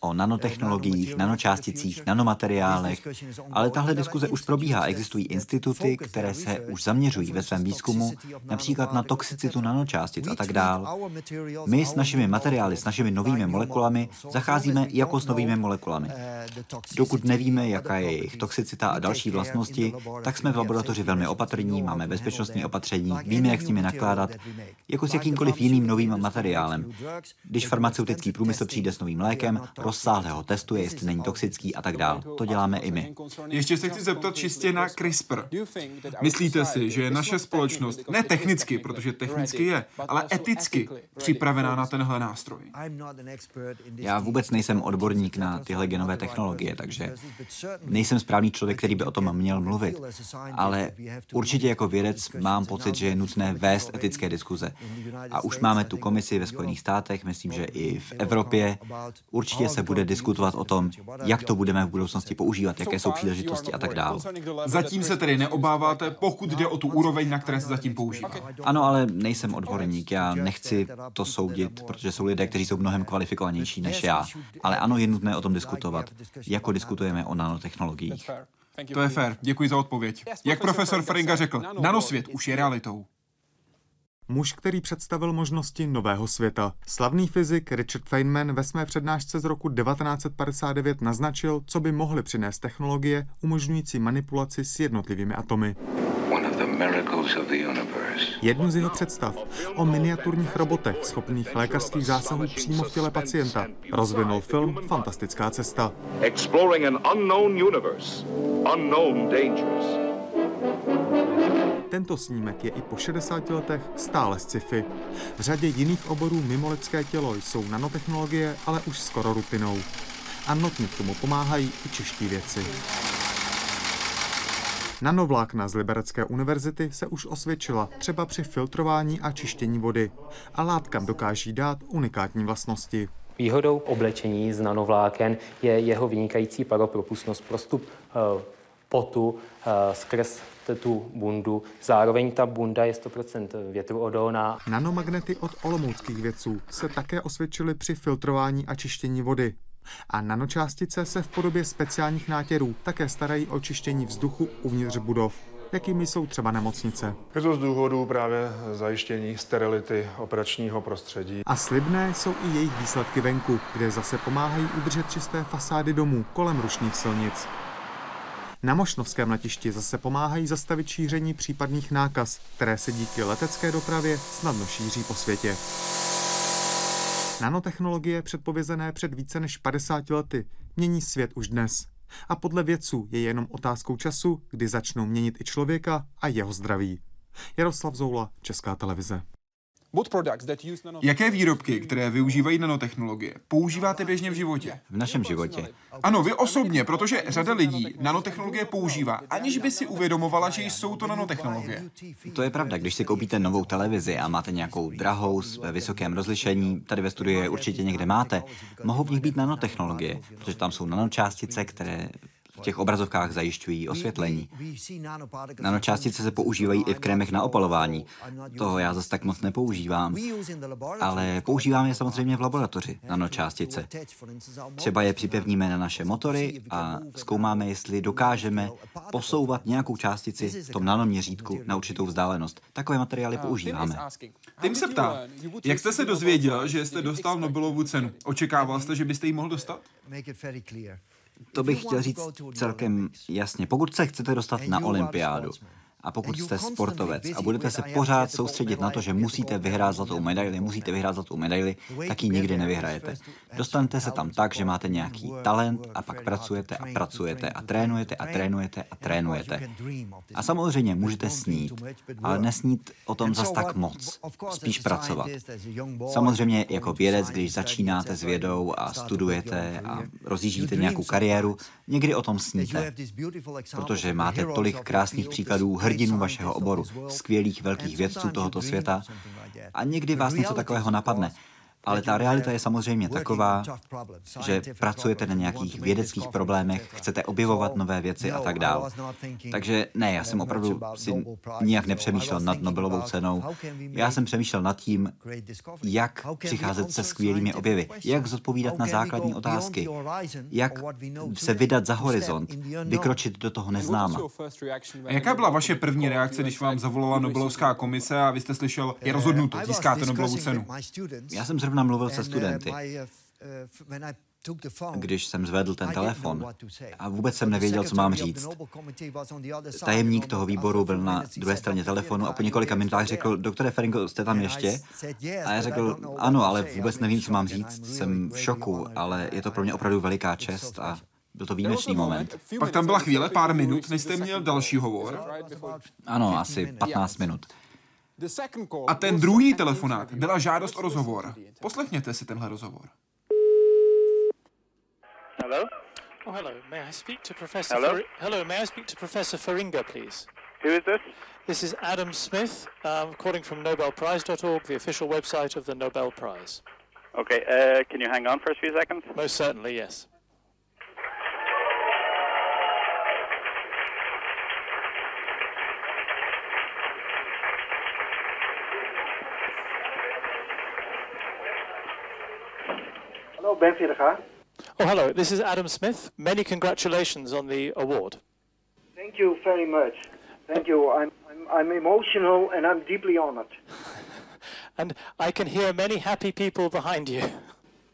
O nanotechnologiích, nanočásticích, nanomateriálech. Ale tahle diskuze už probíhá. Existují instituty, které se už zaměřují ve svém výzkumu, například na toxicitu nanočástic a tak dál. My s našimi materiály, s našimi novými molekulami zacházíme jako s novými molekulami. Dokud nevíme, jaká je jejich toxicita a další vlastnosti, tak jsme v laboratoři velmi opatrní, máme bezpečnostní opatření, víme, jak s nimi nakládat, jako s jakýmkoliv jiným novým materiálem. Když farmaceutický průmysl přijde s novým lékem, rozsáhle ho testuje, jestli není toxický a tak dál. To děláme i my. Ještě se chci zeptat čistě na CRISPR. Myslíte si, že je naše společnost, ne technicky, protože technicky je, ale eticky připravená na tenhle nástroj? Já vůbec nejsem odborník na tyhle genové technologie, takže nejsem správný člověk, který by o tom měl mluvit, ale určitě jako vědec mám pocit, že je nutné vést etické diskuze. A už máme tu komisi ve Spojených státech, myslím, že i v Evropě. Určitě se bude diskutovat o tom, jak to budeme v budoucnosti používat, jaké jsou příležitosti a tak dále. Zatím se tedy neobáváte, pokud jde o tu úroveň, na které se zatím používá. Ano, ale nejsem odborník, já nechci to soudit, protože jsou lidé, kteří jsou mnohem kvalifikovanější než já. Ale ano, je nutné o tom diskutovat, jako diskutujeme o nanotechnologii technologiích. To je fér. Děkuji za odpověď. Jak profesor Feringa řekl, nanosvět už je realitou. Muž, který představil možnosti nového světa. Slavný fyzik Richard Feynman ve své přednášce z roku 1959 naznačil, co by mohly přinést technologie umožňující manipulaci s jednotlivými atomy. Jednu z jeho představ o miniaturních robotech schopných lékařských zásahů přímo v těle pacienta rozvinul film Fantastická cesta. Exploring an unknown universe, unknown dangers. Tento snímek je i po 60 letech stále sci-fi. V řadě jiných oborů mimo lidské tělo jsou nanotechnologie, ale už skoro rutinou. A notně k tomu pomáhají i čeští věci. Nanovlákna z Liberecké univerzity se už osvědčila třeba při filtrování a čištění vody a látkám dokáží dát unikátní vlastnosti. Výhodou oblečení z nanovláken je jeho vynikající paropropustnost, prostup uh, potu uh, skrz tu bundu. Zároveň ta bunda je 100% větruodolná. Nanomagnety od olomouckých vědců se také osvědčily při filtrování a čištění vody. A nanočástice se v podobě speciálních nátěrů také starají o čištění vzduchu uvnitř budov jakými jsou třeba nemocnice. Je to z důvodu právě zajištění sterility operačního prostředí. A slibné jsou i jejich výsledky venku, kde zase pomáhají udržet čisté fasády domů kolem rušných silnic. Na Mošnovském letišti zase pomáhají zastavit šíření případných nákaz, které se díky letecké dopravě snadno šíří po světě. Nanotechnologie předpovězené před více než 50 lety mění svět už dnes. A podle vědců je jenom otázkou času, kdy začnou měnit i člověka a jeho zdraví. Jaroslav Zoula, Česká televize. Jaké výrobky, které využívají nanotechnologie, používáte běžně v životě? V našem životě. Ano, vy osobně, protože řada lidí nanotechnologie používá, aniž by si uvědomovala, že jsou to nanotechnologie. To je pravda, když si koupíte novou televizi a máte nějakou drahou s vysokém rozlišení, tady ve studiu je určitě někde máte, mohou v nich být nanotechnologie, protože tam jsou nanočástice, které v těch obrazovkách zajišťují osvětlení. Nanočástice se používají i v krémech na opalování. Toho já zase tak moc nepoužívám. Ale používám je samozřejmě v laboratoři, nanočástice. Třeba je připevníme na naše motory a zkoumáme, jestli dokážeme posouvat nějakou částici v tom nanoměřítku na určitou vzdálenost. Takové materiály používáme. Tím se ptá, jak jste se dozvěděl, že jste dostal Nobelovu cenu? Očekával jste, že byste ji mohl dostat? To bych chtěl říct celkem jasně. Pokud se chcete dostat na olympiádu, a pokud jste sportovec a budete se pořád soustředit na to, že musíte vyhrát zlatou medaili, musíte vyhrát zlatou medaili, tak ji nikdy nevyhrajete. Dostanete se tam tak, že máte nějaký talent a pak pracujete a pracujete a trénujete a trénujete a trénujete. A samozřejmě můžete snít, ale nesnít o tom zas tak moc, spíš pracovat. Samozřejmě jako vědec, když začínáte s vědou a studujete a rozjíždíte nějakou kariéru, někdy o tom sníte, protože máte tolik krásných příkladů hrdinů vašeho oboru, skvělých velkých vědců tohoto světa a někdy vás něco takového napadne. Ale ta realita je samozřejmě taková, že pracujete na nějakých vědeckých problémech, chcete objevovat nové věci a tak dále. Takže ne, já jsem opravdu si nijak nepřemýšlel nad Nobelovou cenou. Já jsem přemýšlel nad tím, jak přicházet se skvělými objevy, jak zodpovídat na základní otázky, jak se vydat za horizont, vykročit do toho neznáma. A jaká byla vaše první reakce, když vám zavolala Nobelovská komise a vy jste slyšel, je rozhodnuto, získáte Nobelovu cenu? Já jsem zrovna mluvil se studenty. Když jsem zvedl ten telefon a vůbec jsem nevěděl, co mám říct. Tajemník toho výboru byl na druhé straně telefonu a po několika minutách řekl, doktore Feringo, jste tam ještě? A já řekl, ano, ale vůbec nevím, co mám říct, jsem v šoku, ale je to pro mě opravdu veliká čest a byl to výjimečný moment. Pak tam byla chvíle, pár minut, než jste měl další hovor. Ano, asi 15 minut. A ten druhý telefonát byla žádost o rozhovor. Poslechněte si tenhle rozhovor. Hello? Oh, hello. May I speak to Professor Hello? Fer- hello, may I speak to Professor Faringa, please? Who is this? This is Adam Smith, um, calling from NobelPrize.org, the official website of the Nobel Prize. Okay, uh, can you hang on for a few seconds? Most certainly, yes. Hello, Ben. Oh, hello. This is Adam Smith. Many congratulations on the award. Thank you very much. Thank you. I'm, I'm, I'm emotional and I'm deeply honored. and I can hear many happy people behind you.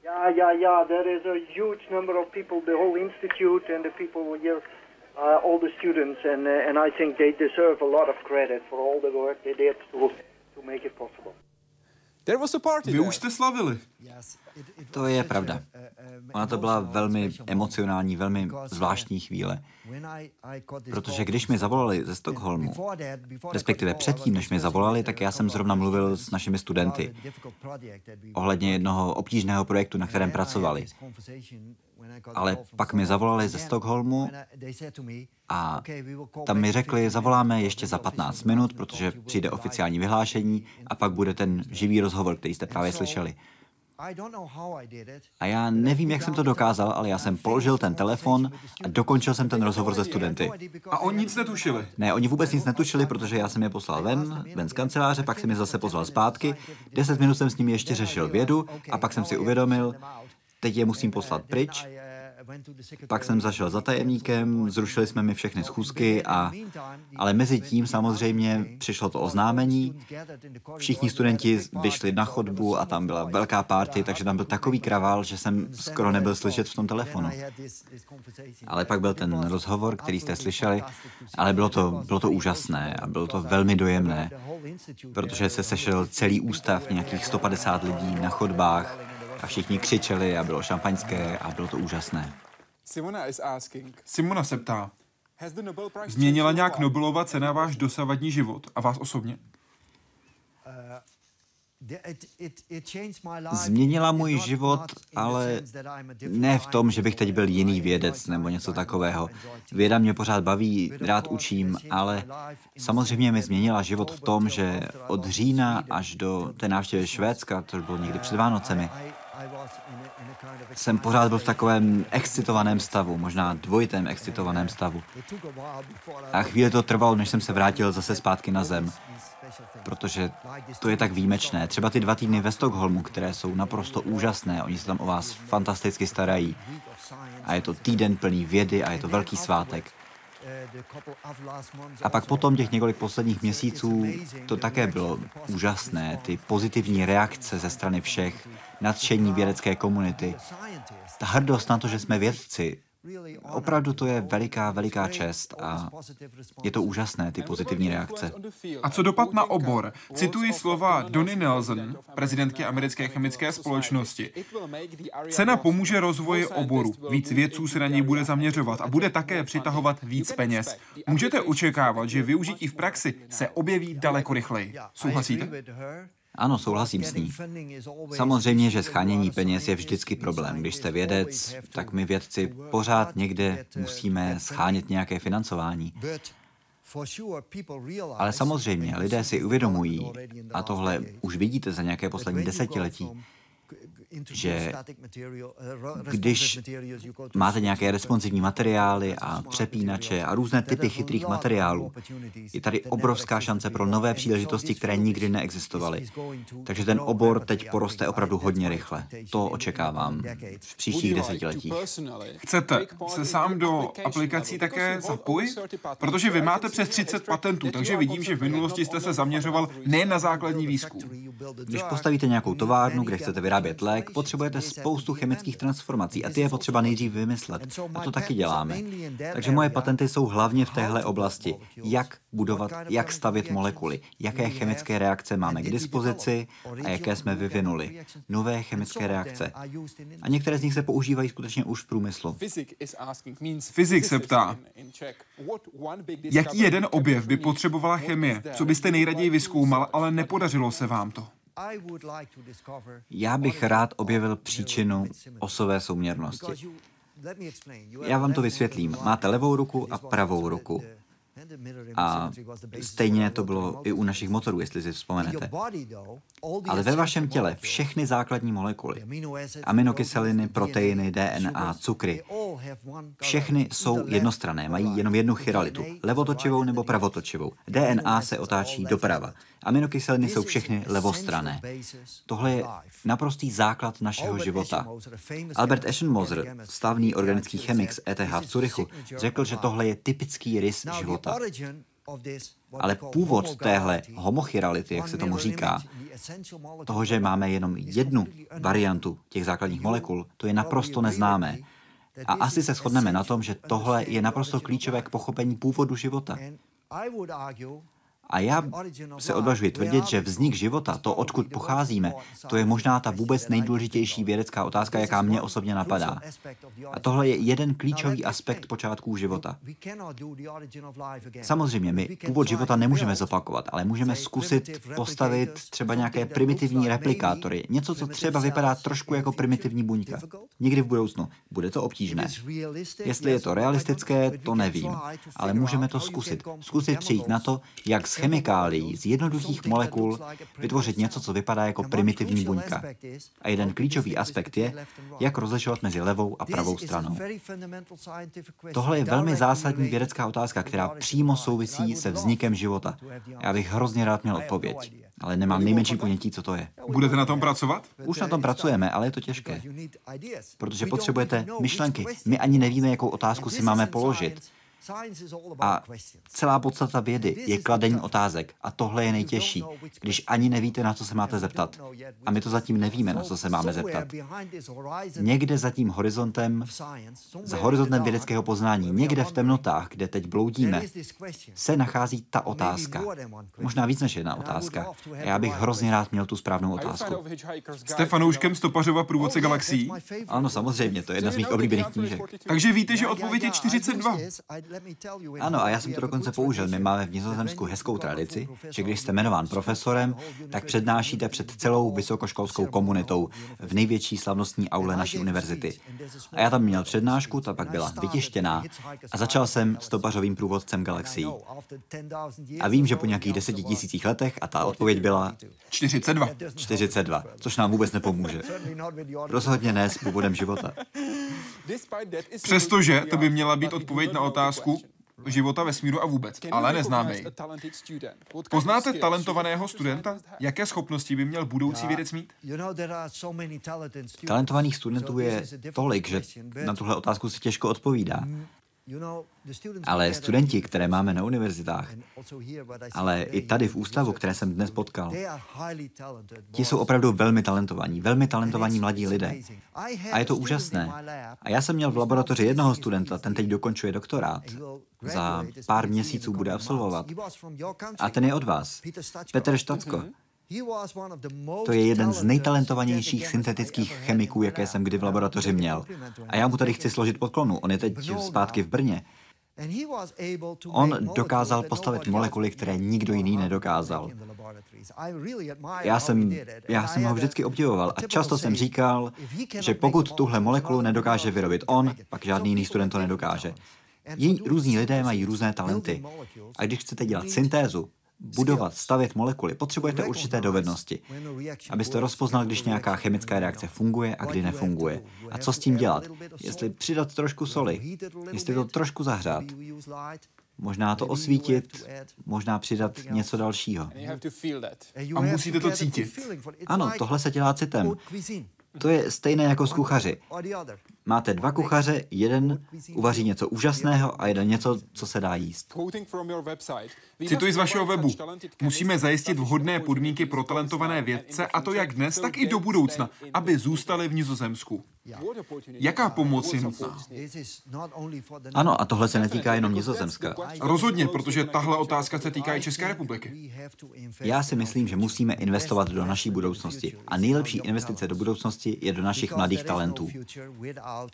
Yeah, yeah, yeah. There is a huge number of people, the whole institute and the people here, uh, all the students, and, uh, and I think they deserve a lot of credit for all the work they did to, to make it possible. Vy už jste slavili. To je pravda. Ona to byla velmi emocionální, velmi zvláštní chvíle. Protože když mi zavolali ze Stockholmu, respektive předtím, než mi zavolali, tak já jsem zrovna mluvil s našimi studenty ohledně jednoho obtížného projektu, na kterém pracovali. Ale pak mi zavolali ze Stockholmu a tam mi řekli, zavoláme ještě za 15 minut, protože přijde oficiální vyhlášení a pak bude ten živý rozhovor, který jste právě slyšeli. A já nevím, jak jsem to dokázal, ale já jsem položil ten telefon a dokončil jsem ten rozhovor se studenty. A oni nic netušili? Ne, oni vůbec nic netušili, protože já jsem je poslal ven, ven z kanceláře, pak jsem je zase pozval zpátky. Deset minut jsem s nimi ještě řešil vědu a pak jsem si uvědomil, teď je musím poslat pryč pak jsem zašel za tajemníkem, zrušili jsme mi všechny schůzky, a, ale mezi tím samozřejmě přišlo to oznámení. Všichni studenti vyšli na chodbu a tam byla velká party, takže tam byl takový kravál, že jsem skoro nebyl slyšet v tom telefonu. Ale pak byl ten rozhovor, který jste slyšeli, ale bylo to, bylo to úžasné a bylo to velmi dojemné, protože se sešel celý ústav, nějakých 150 lidí na chodbách, a všichni křičeli a bylo šampaňské a bylo to úžasné. Simona se ptá, změnila nějak Nobelova cena váš dosavadní život a vás osobně? Změnila můj život, ale ne v tom, že bych teď byl jiný vědec nebo něco takového. Věda mě pořád baví, rád učím, ale samozřejmě mi změnila život v tom, že od října až do té návštěvy Švédska, to bylo někdy před Vánocemi, jsem pořád byl v takovém excitovaném stavu, možná dvojitém excitovaném stavu. A chvíli to trvalo, než jsem se vrátil zase zpátky na zem, protože to je tak výjimečné. Třeba ty dva týdny ve Stockholmu, které jsou naprosto úžasné, oni se tam o vás fantasticky starají. A je to týden plný vědy a je to velký svátek. A pak potom těch několik posledních měsíců to také bylo úžasné, ty pozitivní reakce ze strany všech, nadšení vědecké komunity, ta hrdost na to, že jsme vědci, Opravdu to je veliká, veliká čest a je to úžasné, ty pozitivní reakce. A co dopad na obor? Cituji slova Donny Nelson, prezidentky americké chemické společnosti. Cena pomůže rozvoji oboru. Víc vědců se na něj bude zaměřovat a bude také přitahovat víc peněz. Můžete očekávat, že využití v praxi se objeví daleko rychleji. Souhlasíte? Ano, souhlasím s ní. Samozřejmě, že schánění peněz je vždycky problém. Když jste vědec, tak my vědci pořád někde musíme schánět nějaké financování. Ale samozřejmě, lidé si uvědomují, a tohle už vidíte za nějaké poslední desetiletí, že když máte nějaké responsivní materiály a přepínače a různé typy chytrých materiálů, je tady obrovská šance pro nové příležitosti, které nikdy neexistovaly. Takže ten obor teď poroste opravdu hodně rychle. To očekávám v příštích desetiletích. Chcete se sám do aplikací také zapojit? Protože vy máte přes 30 patentů, takže vidím, že v minulosti jste se zaměřoval nejen na základní výzkum. Když postavíte nějakou továrnu, kde chcete vyrábět lék, potřebujete spoustu chemických transformací a ty je potřeba nejdřív vymyslet. A to taky děláme. Takže moje patenty jsou hlavně v téhle oblasti. Jak budovat, jak stavět molekuly, jaké chemické reakce máme k dispozici a jaké jsme vyvinuli. Nové chemické reakce. A některé z nich se používají skutečně už v průmyslu. Fyzik se ptá, jaký jeden objev by potřebovala chemie, co byste nejraději vyzkoumal, ale nepodařilo se vám to? Já bych rád objevil příčinu osové souměrnosti. Já vám to vysvětlím. Máte levou ruku a pravou ruku. A stejně to bylo i u našich motorů, jestli si vzpomenete. Ale ve vašem těle všechny základní molekuly, aminokyseliny, proteiny, DNA, cukry, všechny jsou jednostrané, mají jenom jednu chiralitu, levotočivou nebo pravotočivou. DNA se otáčí doprava. Aminokyseliny jsou všechny levostrané. Tohle je naprostý základ našeho života. Albert Eschenmoser, slavný organický chemik z ETH v Curychu, řekl, že tohle je typický rys života. Ale původ téhle homochirality, jak se tomu říká, toho, že máme jenom jednu variantu těch základních molekul, to je naprosto neznámé. A asi se shodneme na tom, že tohle je naprosto klíčové k pochopení původu života. A já se odvažuji tvrdit, že vznik života, to, odkud pocházíme, to je možná ta vůbec nejdůležitější vědecká otázka, jaká mě osobně napadá. A tohle je jeden klíčový aspekt počátků života. Samozřejmě, my původ života nemůžeme zopakovat, ale můžeme zkusit postavit třeba nějaké primitivní replikátory, něco, co třeba vypadá trošku jako primitivní buňka. Někdy v budoucnu. Bude to obtížné. Jestli je to realistické, to nevím, ale můžeme to zkusit. Zkusit přijít na to, jak chemikálií, z jednoduchých molekul vytvořit něco, co vypadá jako primitivní buňka. A jeden klíčový aspekt je, jak rozlišovat mezi levou a pravou stranou. Tohle je velmi zásadní vědecká otázka, která přímo souvisí se vznikem života. Já bych hrozně rád měl odpověď, ale nemám nejmenší ponětí, co to je. Budete na tom pracovat? Už na tom pracujeme, ale je to těžké. Protože potřebujete myšlenky. My ani nevíme, jakou otázku si máme položit. A celá podstata vědy je kladení otázek. A tohle je nejtěžší, když ani nevíte, na co se máte zeptat. A my to zatím nevíme, na co se máme zeptat. Někde za tím horizontem, za horizontem vědeckého poznání, někde v temnotách, kde teď bloudíme, se nachází ta otázka. Možná víc než jedna otázka. A já bych hrozně rád měl tu správnou otázku. Jste fanouškem Stopařova průvodce galaxií? Ano, samozřejmě, to je jedna z mých oblíbených knížek. Takže víte, že odpověď je 42. Ano, a já jsem to dokonce použil. My máme v Nizozemsku hezkou tradici, že když jste jmenován profesorem, tak přednášíte před celou vysokoškolskou komunitou v největší slavnostní aule naší univerzity. A já tam měl přednášku, ta pak byla vytištěná a začal jsem s topařovým průvodcem galaxií. A vím, že po nějakých deseti tisících letech a ta odpověď byla 42. 42, což nám vůbec nepomůže. Rozhodně ne s původem života. Přestože to by měla být odpověď na otázku života vesmíru a vůbec, ale neznáme ji. Poznáte talentovaného studenta? Jaké schopnosti by měl budoucí vědec mít? Talentovaných studentů je tolik, že na tuhle otázku se těžko odpovídá. Ale studenti, které máme na univerzitách, ale i tady v ústavu, které jsem dnes potkal, ti jsou opravdu velmi talentovaní, velmi talentovaní mladí lidé. A je to úžasné. A já jsem měl v laboratoři jednoho studenta, ten teď dokončuje doktorát. Za pár měsíců bude absolvovat. A ten je od vás. Petr Štacko. To je jeden z nejtalentovanějších syntetických chemiků, jaké jsem kdy v laboratoři měl. A já mu tady chci složit podklonu. On je teď zpátky v Brně. On dokázal postavit molekuly, které nikdo jiný nedokázal. Já jsem, já jsem ho vždycky obdivoval a často jsem říkal, že pokud tuhle molekulu nedokáže vyrobit on, pak žádný jiný student to nedokáže. Jiní různí lidé mají různé talenty. A když chcete dělat syntézu, budovat, stavět molekuly, potřebujete určité dovednosti, abyste rozpoznal, když nějaká chemická reakce funguje a kdy nefunguje. A co s tím dělat? Jestli přidat trošku soli, jestli to trošku zahřát, možná to osvítit, možná přidat něco dalšího. A musíte to cítit. Ano, tohle se dělá citem. To je stejné jako s kuchaři. Máte dva kuchaře, jeden uvaří něco úžasného a jeden něco, co se dá jíst. Cituji z vašeho webu. Musíme zajistit vhodné podmínky pro talentované vědce, a to jak dnes, tak i do budoucna, aby zůstali v Nizozemsku. Jaká pomoc je nutná? Ano, a tohle se netýká jenom Nizozemska. Rozhodně, protože tahle otázka se týká i České republiky. Já si myslím, že musíme investovat do naší budoucnosti. A nejlepší investice do budoucnosti je do našich mladých talentů.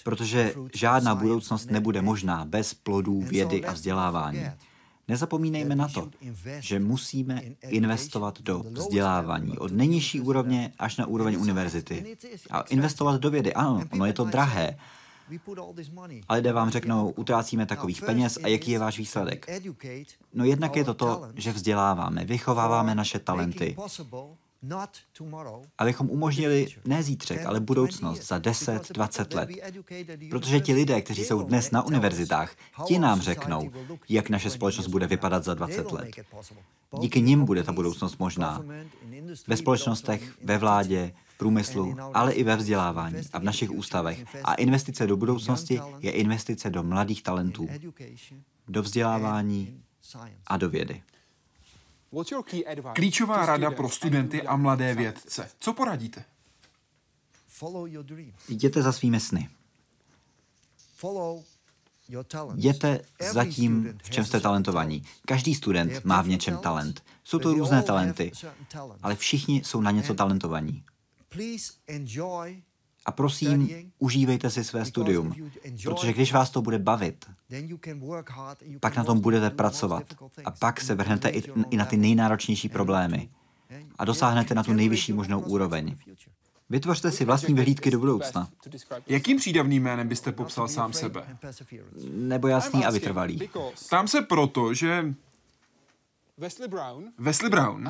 Protože žádná budoucnost nebude možná bez plodů vědy a vzdělávání. Nezapomínejme na to, že musíme investovat do vzdělávání od nejnižší úrovně až na úroveň univerzity. A investovat do vědy, ano, ono je to drahé. A lidé vám řeknou, utrácíme takových peněz a jaký je váš výsledek? No jednak je to to, že vzděláváme, vychováváme naše talenty, abychom umožnili ne zítřek, ale budoucnost za 10, 20 let. Protože ti lidé, kteří jsou dnes na univerzitách, ti nám řeknou, jak naše společnost bude vypadat za 20 let. Díky nim bude ta budoucnost možná. Ve společnostech, ve vládě, v průmyslu, ale i ve vzdělávání a v našich ústavech. A investice do budoucnosti je investice do mladých talentů, do vzdělávání a do vědy. Klíčová rada pro studenty a mladé vědce. Co poradíte? Jděte za svými sny. Jděte za tím, v čem jste talentovaní. Každý student má v něčem talent. Jsou to různé talenty, ale všichni jsou na něco talentovaní. A prosím, užívejte si své studium, protože když vás to bude bavit, pak na tom budete pracovat a pak se vrhnete i, i na ty nejnáročnější problémy a dosáhnete na tu nejvyšší možnou úroveň. Vytvořte si vlastní vyhlídky do budoucna. Jakým přídavným jménem byste popsal sám sebe? Nebo jasný a vytrvalý. Tam se proto, že Wesley Brown. Wesley Brown.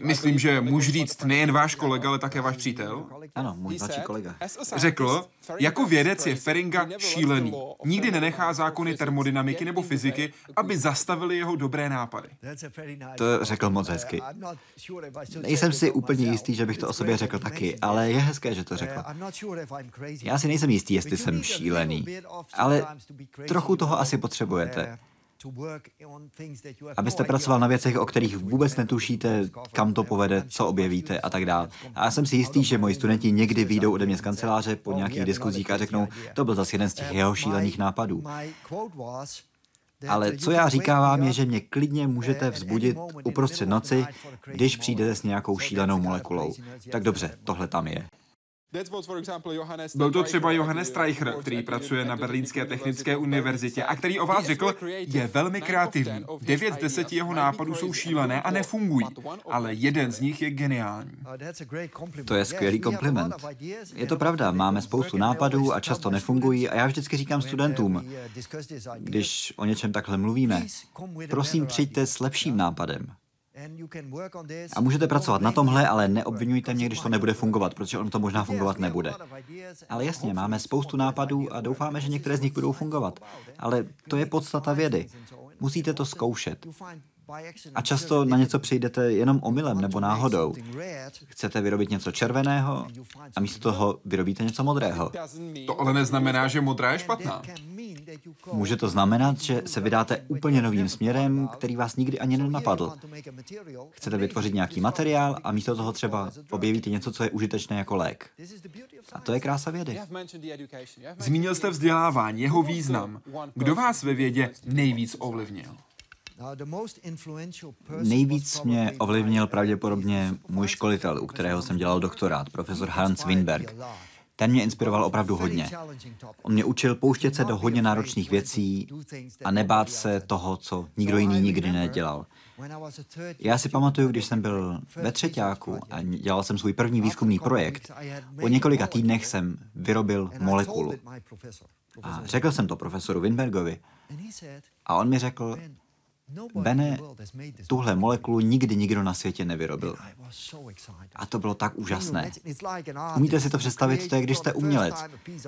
Myslím, že můžu říct nejen váš kolega, ale také váš přítel. Ano, můj mladší kolega. Řekl, jako vědec je Feringa šílený. Nikdy nenechá zákony termodynamiky nebo fyziky, aby zastavili jeho dobré nápady. To řekl moc hezky. Nejsem si úplně jistý, že bych to o sobě řekl taky, ale je hezké, že to řekl. Já si nejsem jistý, jestli jsem šílený, ale trochu toho asi potřebujete. Abyste pracoval na věcech, o kterých vůbec netušíte, kam to povede, co objevíte a tak dále. A já jsem si jistý, že moji studenti někdy výjdou ode mě z kanceláře po nějakých diskuzích a řeknou, to byl zase jeden z těch jeho šílených nápadů. Ale co já říkám vám je, že mě klidně můžete vzbudit uprostřed noci, když přijdete s nějakou šílenou molekulou. Tak dobře, tohle tam je. Byl to třeba Johannes Streicher, který pracuje na Berlínské technické univerzitě a který o vás řekl, je velmi kreativní. Devět z deseti jeho nápadů jsou šílené a nefungují, ale jeden z nich je geniální. To je skvělý kompliment. Je to pravda, máme spoustu nápadů a často nefungují a já vždycky říkám studentům, když o něčem takhle mluvíme, prosím přijďte s lepším nápadem. A můžete pracovat na tomhle, ale neobvinujte mě, když to nebude fungovat, protože ono to možná fungovat nebude. Ale jasně, máme spoustu nápadů a doufáme, že některé z nich budou fungovat. Ale to je podstata vědy. Musíte to zkoušet. A často na něco přijdete jenom omylem nebo náhodou. Chcete vyrobit něco červeného a místo toho vyrobíte něco modrého. To ale neznamená, že modrá je špatná. Může to znamenat, že se vydáte úplně novým směrem, který vás nikdy ani nenapadl. Chcete vytvořit nějaký materiál a místo toho třeba objevíte něco, co je užitečné jako lék. A to je krása vědy. Zmínil jste vzdělávání, jeho význam. Kdo vás ve vědě nejvíc ovlivnil? Nejvíc mě ovlivnil pravděpodobně můj školitel, u kterého jsem dělal doktorát, profesor Hans Winberg. Ten mě inspiroval opravdu hodně. On mě učil pouštět se do hodně náročných věcí a nebát se toho, co nikdo jiný nikdy nedělal. Já si pamatuju, když jsem byl ve třetíku a dělal jsem svůj první výzkumný projekt, po několika týdnech jsem vyrobil molekulu. A řekl jsem to profesoru Winbergovi. A on mi řekl, Bene, tuhle molekulu nikdy nikdo na světě nevyrobil. A to bylo tak úžasné. Umíte si to představit, to je, když jste umělec.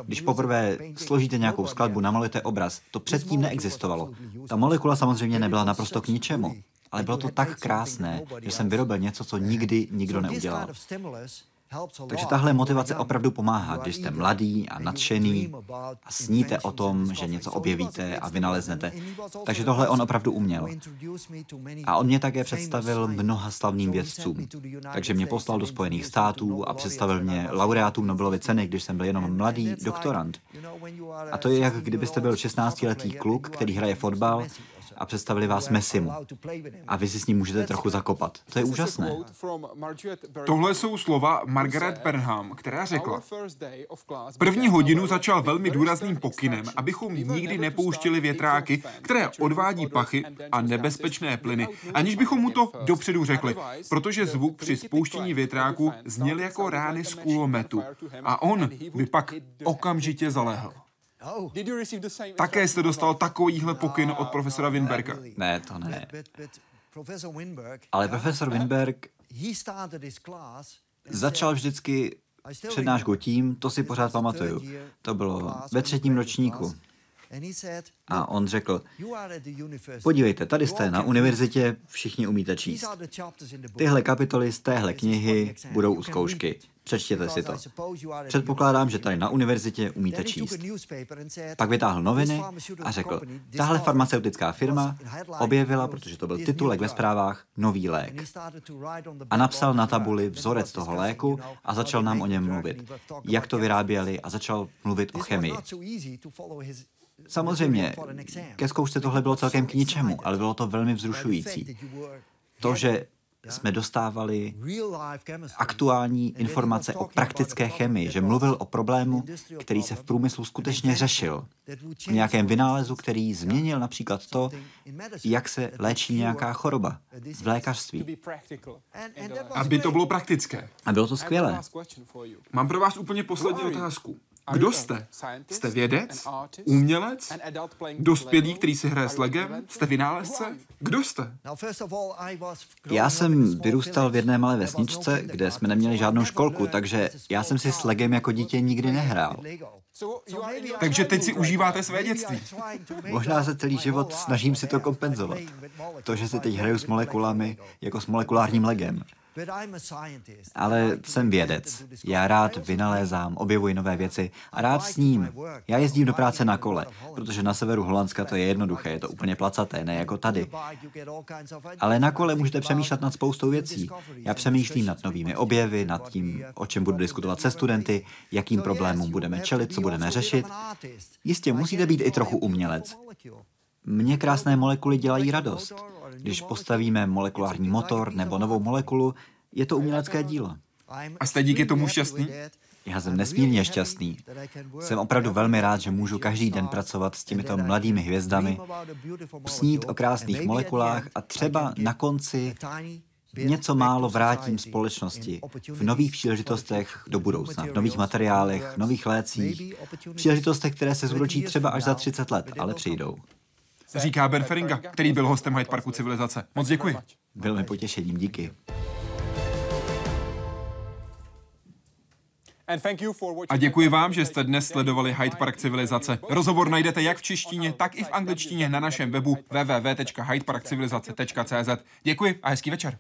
Když poprvé složíte nějakou skladbu, namalujete obraz, to předtím neexistovalo. Ta molekula samozřejmě nebyla naprosto k ničemu, ale bylo to tak krásné, že jsem vyrobil něco, co nikdy nikdo neudělal. Takže tahle motivace opravdu pomáhá, když jste mladý a nadšený a sníte o tom, že něco objevíte a vynaleznete. Takže tohle on opravdu uměl. A on mě také představil mnoha slavným vědcům. Takže mě poslal do Spojených států a představil mě laureátům Nobelovy ceny, když jsem byl jenom mladý doktorant. A to je, jak kdybyste byl 16-letý kluk, který hraje fotbal a představili vás Messimu. A vy si s ním můžete trochu zakopat. To je úžasné. Tohle jsou slova Margaret Burnham, která řekla, první hodinu začal velmi důrazným pokynem, abychom nikdy nepouštili větráky, které odvádí pachy a nebezpečné plyny, aniž bychom mu to dopředu řekli, protože zvuk při spouštění větráku zněl jako rány z kulometu a on by pak okamžitě zalehl. Oh. Také jste dostal takovýhle pokyn od profesora Winberga. Ne, to ne. Ale profesor Winberg začal vždycky přednášku tím, to si pořád pamatuju. To bylo ve třetím ročníku. A on řekl, podívejte, tady jste na univerzitě, všichni umíte číst. Tyhle kapitoly z téhle knihy budou u zkoušky. Přečtěte si to. Předpokládám, že tady na univerzitě umíte číst. Pak vytáhl noviny a řekl, tahle farmaceutická firma objevila, protože to byl titulek ve zprávách, nový lék. A napsal na tabuli vzorec toho léku a začal nám o něm mluvit. Jak to vyráběli a začal mluvit o chemii. Samozřejmě, ke zkoušce tohle bylo celkem k ničemu, ale bylo to velmi vzrušující. To, že jsme dostávali aktuální informace o praktické chemii, že mluvil o problému, který se v průmyslu skutečně řešil. O nějakém vynálezu, který změnil například to, jak se léčí nějaká choroba v lékařství. Aby to bylo praktické. A bylo to skvělé. Mám pro vás úplně poslední otázku. Kdo jste? Jste vědec? Umělec? Dospělý, který si hraje s legem? Jste vynálezce? Kdo jste? Já jsem vyrůstal v jedné malé vesničce, kde jsme neměli žádnou školku, takže já jsem si s legem jako dítě nikdy nehrál. Takže teď si užíváte své dětství. Možná se celý život snažím si to kompenzovat. To, že si teď hraju s molekulami jako s molekulárním legem. Ale jsem vědec. Já rád vynalézám, objevuji nové věci a rád s ním. Já jezdím do práce na kole, protože na severu Holandska to je jednoduché, je to úplně placaté, ne jako tady. Ale na kole můžete přemýšlet nad spoustou věcí. Já přemýšlím nad novými objevy, nad tím, o čem budu diskutovat se studenty, jakým problémům budeme čelit, co budeme řešit. Jistě, musíte být i trochu umělec. Mně krásné molekuly dělají radost. Když postavíme molekulární motor nebo novou molekulu, je to umělecké dílo. A jste díky tomu šťastný? Já jsem nesmírně šťastný. Jsem opravdu velmi rád, že můžu každý den pracovat s těmito mladými hvězdami, snít o krásných molekulách a třeba na konci něco málo vrátím společnosti v nových příležitostech do budoucna, v nových materiálech, nových lécích, příležitostech, které se zúročí třeba až za 30 let, ale přijdou. Říká Ben Feringa, který byl hostem Hyde Parku Civilizace. Moc děkuji. Byl mi potěšením, díky. A děkuji vám, že jste dnes sledovali Hyde Park Civilizace. Rozhovor najdete jak v češtině, tak i v angličtině na našem webu www.hydeparkcivilizace.cz. Děkuji a hezký večer.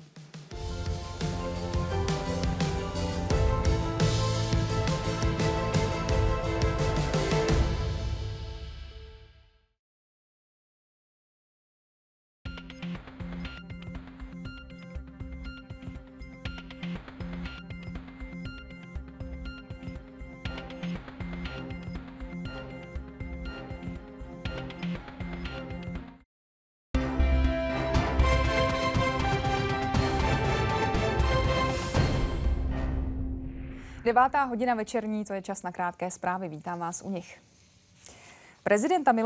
Devátá hodina večerní, to je čas na krátké zprávy. Vítám vás u nich. Prezidenta Milo